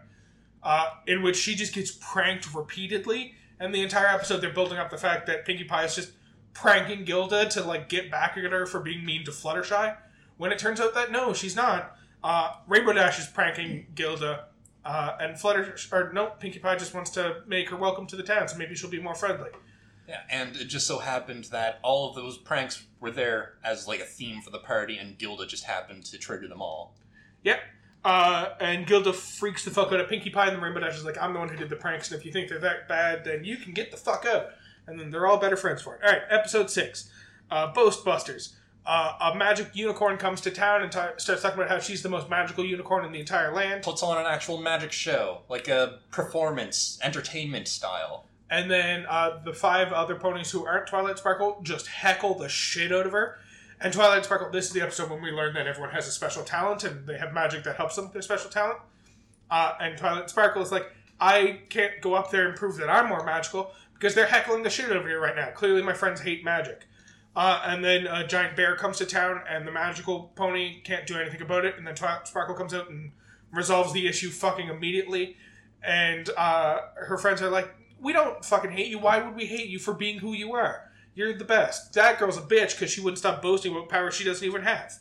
uh, in which she just gets pranked repeatedly. And the entire episode, they're building up the fact that Pinkie Pie is just pranking Gilda to like get back at her for being mean to Fluttershy. When it turns out that no, she's not. Uh, Rainbow Dash is pranking Gilda, uh, and Flutter or no, Pinkie Pie just wants to make her welcome to the town, so maybe she'll be more friendly. Yeah, and it just so happened that all of those pranks were there as like a theme for the party, and Gilda just happened to trigger them all. Yep. Uh, and Gilda freaks the fuck out of Pinkie Pie, and the Rainbow Dash is like, I'm the one who did the pranks, and if you think they're that bad, then you can get the fuck out. And then they're all better friends for it. Alright, episode 6. Uh, Boast Busters. Uh, a magic unicorn comes to town and t- starts talking about how she's the most magical unicorn in the entire land. Puts on an actual magic show, like a performance, entertainment style. And then uh, the five other ponies who aren't Twilight Sparkle just heckle the shit out of her. And Twilight Sparkle, this is the episode when we learn that everyone has a special talent and they have magic that helps them with their special talent. Uh, and Twilight Sparkle is like, I can't go up there and prove that I'm more magical because they're heckling the shit out of me right now. Clearly, my friends hate magic. Uh, and then a giant bear comes to town, and the magical pony can't do anything about it. And then Twilight Sparkle comes out and resolves the issue fucking immediately. And uh, her friends are like, "We don't fucking hate you. Why would we hate you for being who you are? You're the best." That girl's a bitch because she wouldn't stop boasting about power she doesn't even have.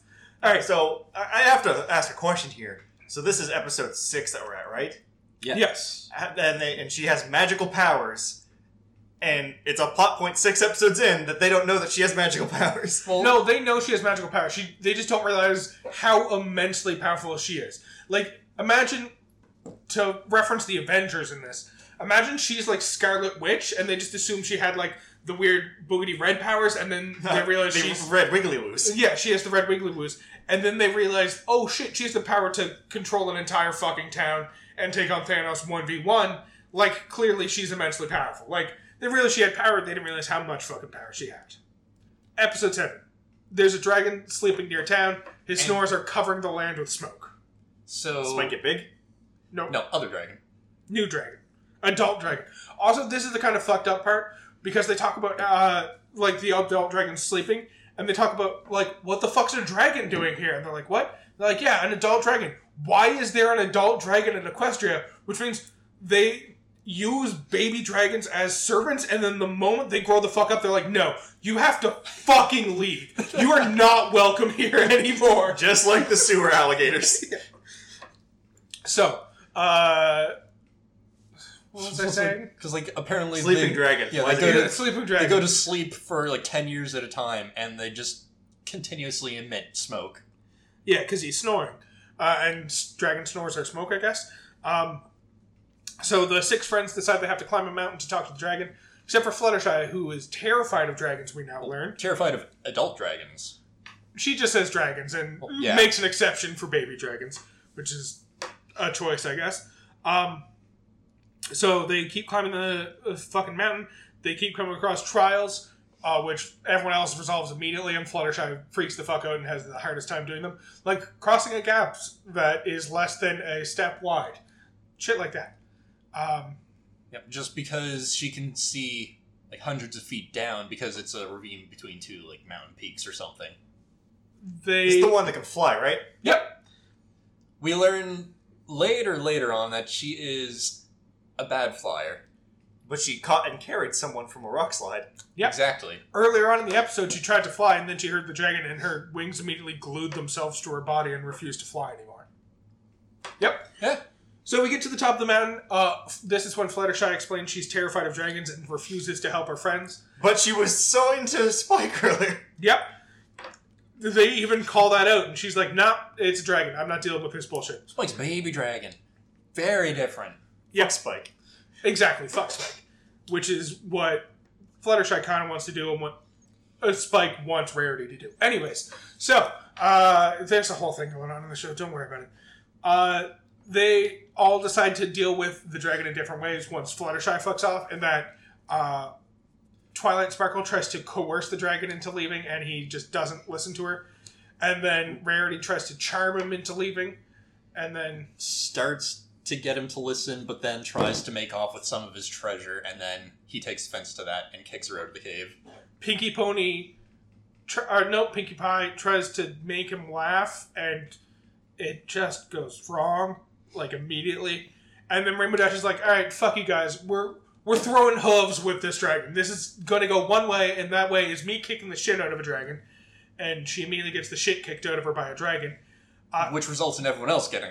All right, so So I I have to ask a question here. So this is episode six that we're at, right? Yeah. yes, uh, And they, and she has magical powers, and it's a plot point six episodes in that they don't know that she has magical [LAUGHS] powers. Well, no, they know she has magical powers. She they just don't realize how immensely powerful she is. Like, imagine to reference the Avengers in this. Imagine she's like Scarlet Witch, and they just assume she had like the weird boogity red powers, and then [LAUGHS] they realize They she's red wiggly loose. Yeah, she has the red wiggly woos. And then they realize, oh shit, she has the power to control an entire fucking town and take on Thanos 1v1. Like, clearly she's immensely powerful. Like, they realized she had power, they didn't realize how much fucking power she had. Episode 7. There's a dragon sleeping near town. His And- snores are covering the land with smoke. so This might get big. No, no other dragon. new dragon. Adult dragon. Also, this is the kind of fucked up part because they talk about, uh, like, the adult dragon sleeping, and they talk about, like, what the fuck's a dragon doing here? And they're like, what? They're like, yeah, an adult dragon. Why is there an adult dragon in Equestria? Which means they use baby dragons as servants, and then the moment they grow the fuck up, they're like, no, you have to fucking leave. You are not welcome here [LAUGHS] anymore. Just like the sewer alligators. [LAUGHS] So, uh, what was I saying? Because like apparently Sleeping they, dragon. Yeah, Why they go to Sleeping they go to sleep for like ten years at a time, and they just continuously emit smoke. Yeah, because he's snoring. Uh, and s- dragon snores are smoke, I guess. Um, so the six friends decide they have to climb a mountain to talk to the dragon, except for Fluttershy, who is terrified of dragons, we now learn. Terrified of adult dragons. She just says dragons and Well, yeah. makes an exception for baby dragons, which is a choice, I guess. Um, so they keep climbing the uh, fucking mountain. They keep coming across trials, uh, which everyone else resolves immediately, and Fluttershy freaks the fuck out and has the hardest time doing them. Like crossing a gap that is less than a step wide. Shit like that. Um, Yep. Just because she can see like hundreds of feet down because it's a ravine between two like mountain peaks or something. they. It's the one that can fly, right? Yep. We learn later later on that she is a bad flyer. But she caught and carried someone from a rock slide. Yep. Exactly. Earlier on in the episode, she tried to fly, and then she heard the dragon, and her wings immediately glued themselves to her body and refused to fly anymore. Yep. Yeah. So we get to the top of the mountain. Uh, this is when Fluttershy explains she's terrified of dragons and refuses to help her friends. But she was so into Spike [LAUGHS] earlier. Yep. They even call that out, and she's like, "Nah, it's a dragon. I'm not dealing with this bullshit." Spike's baby dragon. Very different. Yep. Spike. Exactly. Fuck Spike. Which is what Fluttershy kind of wants to do, and what uh, Spike wants Rarity to do. Anyways, so uh, there's a whole thing going on in the show. Don't worry about it. Uh, they all decide to deal with the dragon in different ways once Fluttershy fucks off, and that uh, Twilight Sparkle tries to coerce the dragon into leaving, and he just doesn't listen to her. And then Rarity tries to charm him into leaving, and then Starts to get him to listen, but then tries to make off with some of his treasure, and then he takes offense to that and kicks her out of the cave. Pinky Pony, tr- or no, Pinkie Pie tries to make him laugh, and it just goes wrong, like immediately. And then Rainbow Dash is like, "All right, fuck you guys. We're we're throwing hooves with this dragon. This is going to go one way, and that way is me kicking the shit out of a dragon." And she immediately gets the shit kicked out of her by a dragon. Uh, which results in everyone else getting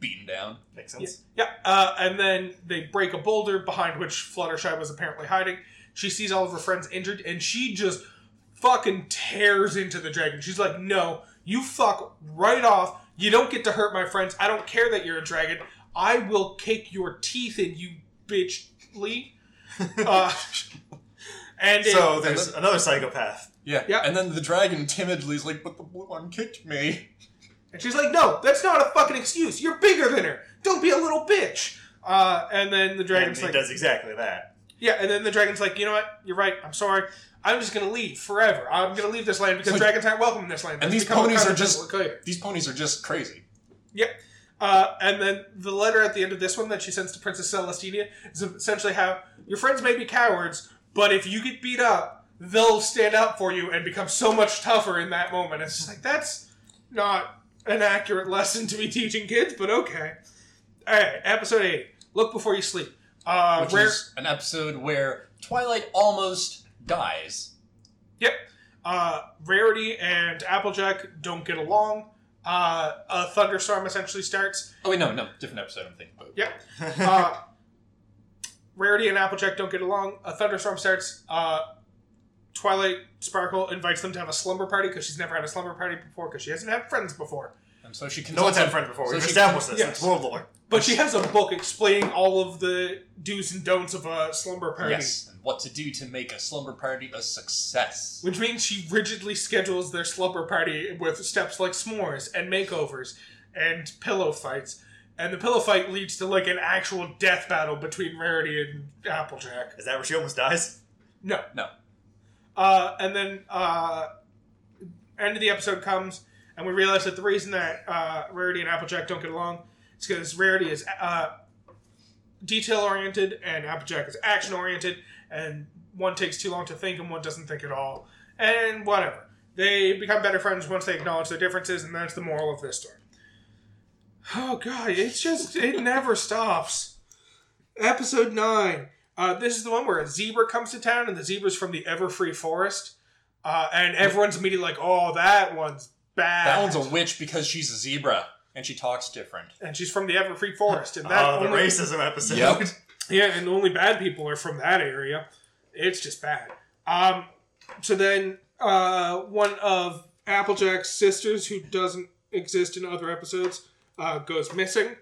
beaten down. Makes sense. Yeah, uh, and then they break a boulder behind which Fluttershy was apparently hiding. She sees all of her friends injured, and she just fucking tears into the dragon. She's like, "No, you fuck right off. You don't get to hurt my friends. I don't care that you're a dragon. I will kick your teeth in, you bitch." Lee. [LAUGHS] Uh, and it- So there's another psychopath. Yeah. Yeah. And then the dragon timidly is like, but the blue one kicked me. And she's like, no, that's not a fucking excuse. You're bigger than her. Don't be a little bitch. Uh, and then the And dragon's he like, does exactly that. yeah, and then the dragon's like, you know what? You're right. I'm sorry. I'm just gonna leave forever. I'm gonna leave this land because Like- dragons aren't welcome in this land. And That's these ponies are just these ponies are just crazy. Uh, and then the letter at the end of this one that she sends to Princess Celestina is essentially how your friends may be cowards, but if you get beat up, they'll stand up for you and become so much tougher in that moment. It's just like that's not an accurate lesson to be teaching kids, but okay. All right, episode eight. Look before you sleep. Uh, Which rare. is an episode where Twilight almost dies. Yep. Uh, Rarity and Applejack don't get along. Uh, a thunderstorm essentially starts. Oh wait, no, no, different episode. I'm thinking about. Yep. Uh, [LAUGHS] Rarity and Applejack don't get along. A thunderstorm starts. Uh, Twilight Sparkle invites them to have a slumber party because she's never had a slumber party before because she hasn't had friends before. And so she can No one's had friends before. So We've she- established this. yes. It's world lore. But she has a book explaining all of the do's and don'ts of a slumber party. Yes, and what to do to make a slumber party a success. Which means she rigidly schedules their slumber party with steps like s'mores and makeovers and pillow fights. And the pillow fight leads to like an actual death battle between Rarity and Applejack. Is that where she almost dies? No. No. Uh, and then uh, end of the episode comes, and we realize that the reason that uh, Rarity and Applejack don't get along is because Rarity is uh, detail oriented and Applejack is action oriented, and one takes too long to think and one doesn't think at all. And whatever. They become better friends once they acknowledge their differences, and that's the moral of this story. Oh god, it's just it never stops. Episode nine. Uh, this is the one where a zebra comes to town, and the zebra's from the Everfree Forest, uh, and everyone's immediately like, "Oh, that one's bad." That one's a witch because she's a zebra and she talks different. and she's from the Everfree Forest, and that Oh, the only- racism episode. Yep. [LAUGHS] Yeah, and only bad people are from that area. It's just bad. Um, so then uh, one of Applejack's sisters, who doesn't exist in other episodes, uh, goes missing,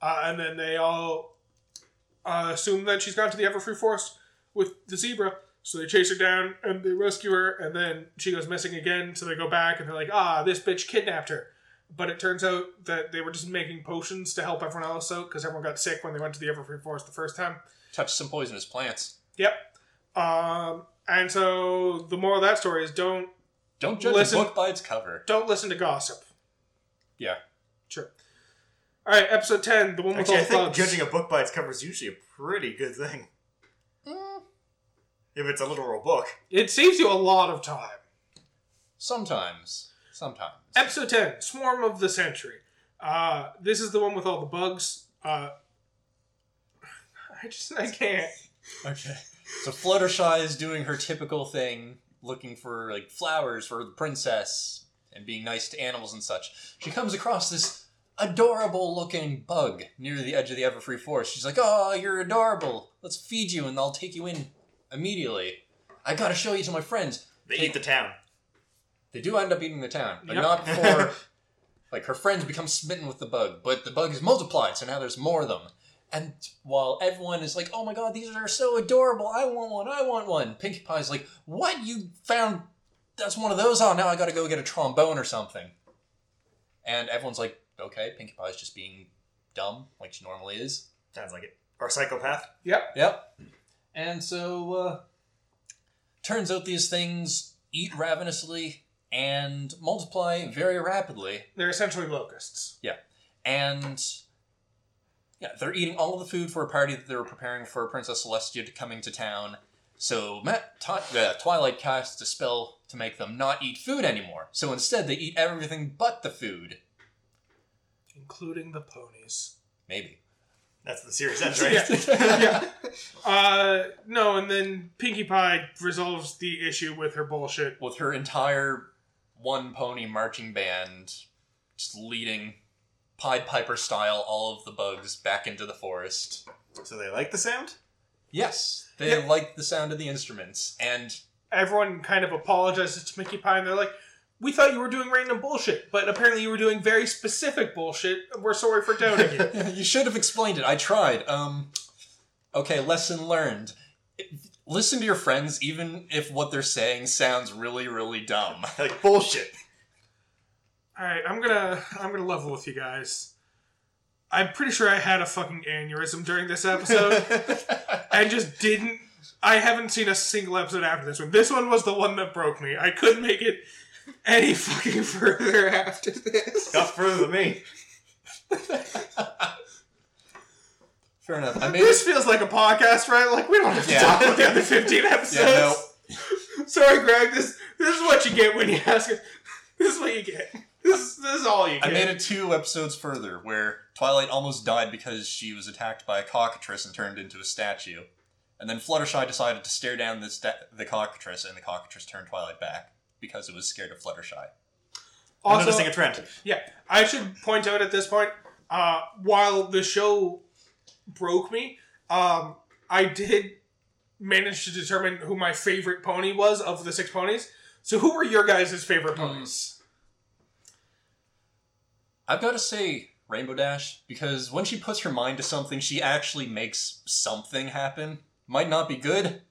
uh, and then they all uh, assume that she's gone to the Everfree Forest with the zebra. So they chase her down and they rescue her, and then she goes missing again. So they go back and they're like, "Ah, this bitch kidnapped her." But it turns out that they were just making potions to help everyone else out because everyone got sick when they went to the Everfree Forest the first time. Touch some poisonous plants. Yep. Um, and so the moral of that story is don't Don't judge Listen- a book by its cover. don't listen to gossip. Yeah. All right, episode ten, the one with Actually, I all the think bugs. judging a book by its cover is usually a pretty good thing. Mm, If it's a literal book. It saves you a lot of time. sometimes. Sometimes. Episode ten, Swarm of the Century. Uh, this is the one with all the bugs. Uh, I just I can't. Okay. So Fluttershy is doing her typical thing, looking for like flowers for the princess and being nice to animals and such. She comes across this adorable looking bug near the edge of the Everfree Forest. She's like, "Oh, you're adorable. Let's feed you and I'll take you in immediately. I gotta show you to my friends." They eat the town. They do end up eating the town, but Yep. not before [LAUGHS] like her friends become smitten with the bug. But the bug is multiplied, so now there's more of them. And while everyone is like, "Oh my god, these are so adorable! I want one! I want one!" Pinkie Pie's like, "What? You found? That's one of those? Oh, now I got to go get a trombone or something." And everyone's like, "Okay, Pinkie Pie's just being dumb, like she normally is." Sounds like it. Or psychopath. Yep. Yep. And so, uh, turns out these things eat ravenously and multiply very rapidly. They're essentially locusts. Yeah. And yeah, they're eating all of the food for a party that they were preparing for Princess Celestia to coming to town. So Matt, Ti- uh, Twilight casts a spell to make them not eat food anymore. So instead, they eat everything but the food. Including the ponies. Maybe. That's the series ends, [LAUGHS] right? Yeah. yeah. [LAUGHS] Uh, no, and then Pinkie Pie resolves the issue with her bullshit. With her entire one pony marching band just leading Pied Piper style all of the bugs back into the forest. So they like the sound? Yes, they Yeah. like the sound of the instruments, and Everyone kind of apologizes to Pinkie Pie, and they're like, "We thought you were doing random bullshit, but apparently you were doing very specific bullshit. We're sorry for doubting you." [LAUGHS] you should have explained it. I tried. Um, okay, lesson learned. Listen to your friends, even if what they're saying sounds really, really dumb. [LAUGHS] Like bullshit. All right, I'm gonna I'm gonna level with you guys. I'm pretty sure I had a fucking aneurysm during this episode. [LAUGHS] and just didn't. I haven't seen a single episode after this one. This one was the one that broke me. I couldn't make it any fucking further after this. Got further than me. [LAUGHS] Fair enough. I made This feels like a podcast, right? Like we don't have to Yeah. talk about the other 15 episodes. Yeah, no. [LAUGHS] Sorry, Greg. This this is what you get when you ask. This is what you get. This this is all you get. I made it two episodes further, where Twilight almost died because she was attacked by a cockatrice and turned into a statue. And then Fluttershy decided to stare down the, sta- the cockatrice, and the cockatrice turned Twilight back because it was scared of Fluttershy. I'm Also, noticing a trend. Yeah, I should point out at this point, uh, while the show broke me, um, I did manage to determine who my favorite pony was of the six ponies. So, who were your guys' favorite ponies? I've got to say Rainbow Dash because when she puts her mind to something, she actually makes something happen. Might not be good,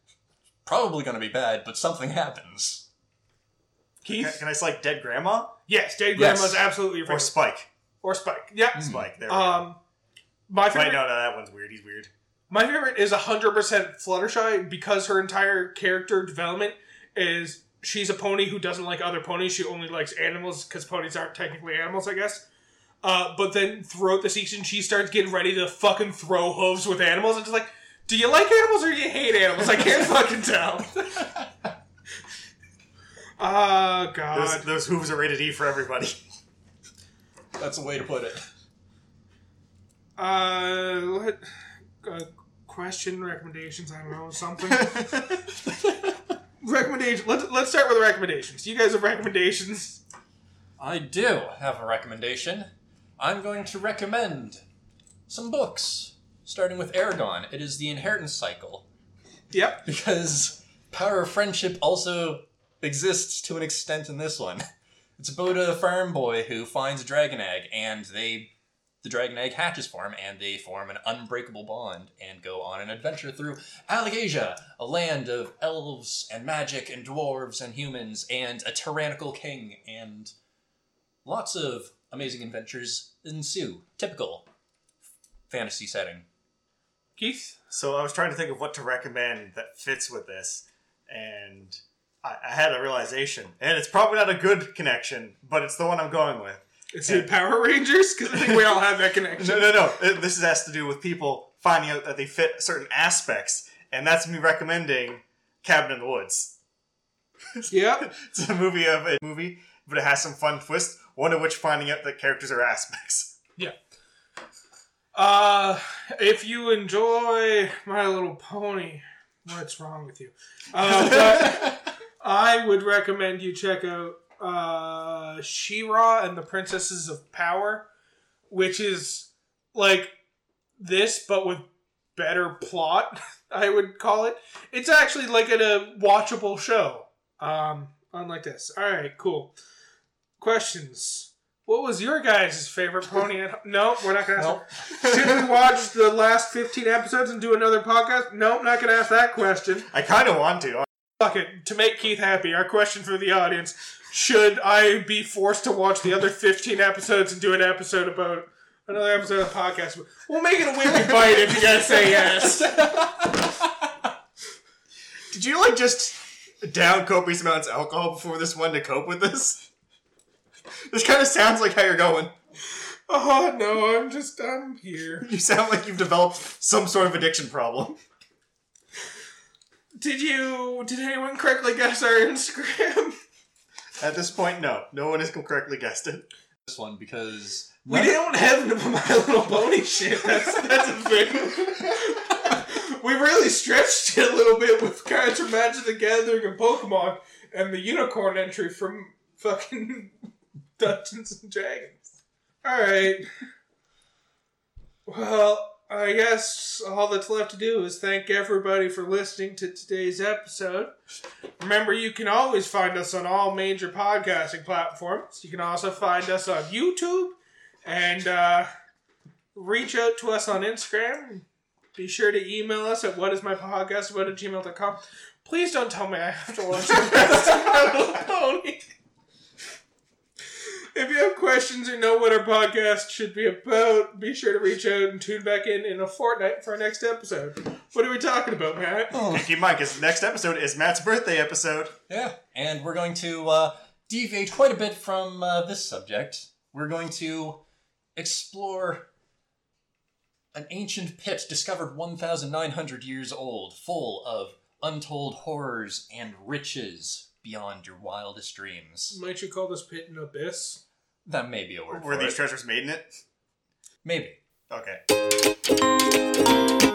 probably going to be bad, but something happens. Can, Keith? can I select Dead Grandma? Yes, Dead Yes. Grandma's absolutely your Or favorite. Spike? Or Spike. Yeah. Mm. Spike, there we go. Um, my Wait, favorite, no, no, that one's weird. He's weird. my favorite is hundred percent Fluttershy because her entire character development is she's a pony who doesn't like other ponies. She only likes animals because ponies aren't technically animals, I guess. Uh, but then throughout the season, she starts getting ready to fucking throw hooves with animals, and just like, do you like animals or do you hate animals? I can't [LAUGHS] fucking tell. [LAUGHS] Oh god. Those, those hooves are rated E for everybody. [LAUGHS] That's a way to put it. Uh, let, uh, question, recommendations, I don't know, something. [LAUGHS] Recommendation. Let's let's start with recommendations. You guys have recommendations. I do have a recommendation. I'm going to recommend some books, starting with Eragon. It is the Inheritance Cycle, Yep. [LAUGHS] because Power of Friendship also exists to an extent in this one. [LAUGHS] It's about a farm boy who finds a dragon egg, and they, the dragon egg hatches for him, and they form an unbreakable bond and go on an adventure through Alagaësia, a land of elves and magic and dwarves and humans and a tyrannical king and lots of amazing adventures ensue. Typical fantasy setting. Keith. So I was trying to think of what to recommend that fits with this, and I, I had a realization, and it's probably not a good connection, but it's the one I'm going with. Is it Power Rangers? Because I think we all have that connection. No, no, no. It- This has to do with people finding out that they fit certain aspects, and that's me recommending Cabin in the Woods. [LAUGHS] yeah, It's a movie of a movie, but it has some fun twists. One of which finding out that characters are aspects. Yeah. Uh, if you enjoy My Little Pony, what's wrong with you? Uh, I would recommend you check out uh, She-Ra and the Princesses of Power, which is like this but with better plot. [LAUGHS] I would call it. It's actually like a, a watchable show. Um, unlike this. All right, cool. Questions. What was your guys' favorite pony? At no, we're not gonna. Ask Nope. Should we watch the last 15 episodes and do another podcast? No, nope, not going to ask that question. I kind of want to. Fuck it. To make Keith happy, our question for the audience should I be forced to watch the other 15 episodes and do an episode about another episode of the podcast? We'll make it a whippy bite if you guys say yes. [LAUGHS] Did you like just down copious amounts of alcohol before this one to cope with this? This kind of sounds like how you're going. Oh no, I'm just, I'm here. You sound like you've developed some sort of addiction problem. Did you, did anyone correctly guess our Instagram? [LAUGHS] At this point, no. No one has correctly guessed it. This one because We don't have to put My Little Pony shit. [LAUGHS] That's that's a thing. [LAUGHS] we really stretched it a little bit with cards from Magic the Gathering and Pokemon, and the unicorn entry from fucking Dungeons and Dragons. All right. Well, I guess all that's left to do is thank everybody for listening to today's episode. Remember, you can always find us on all major podcasting platforms. You can also find us on YouTube and uh, reach out to us on Instagram. Be sure to email us at whatismypodcast at gmail.com. Please don't tell me I have to watch the rest of Pony. If you have questions or know what our podcast should be about, be sure to reach out and tune back in in a fortnight for our next episode. What are we talking about, Matt? Keep in mind, because next episode is Matt's birthday episode. Yeah, and we're going to uh, deviate quite a bit from uh, this subject. We're going to explore an ancient pit discovered 1,900 years old, full of untold horrors and riches beyond your wildest dreams. Might you call this pit an abyss? That may be a word Were these it. treasures made in it? Maybe. Okay.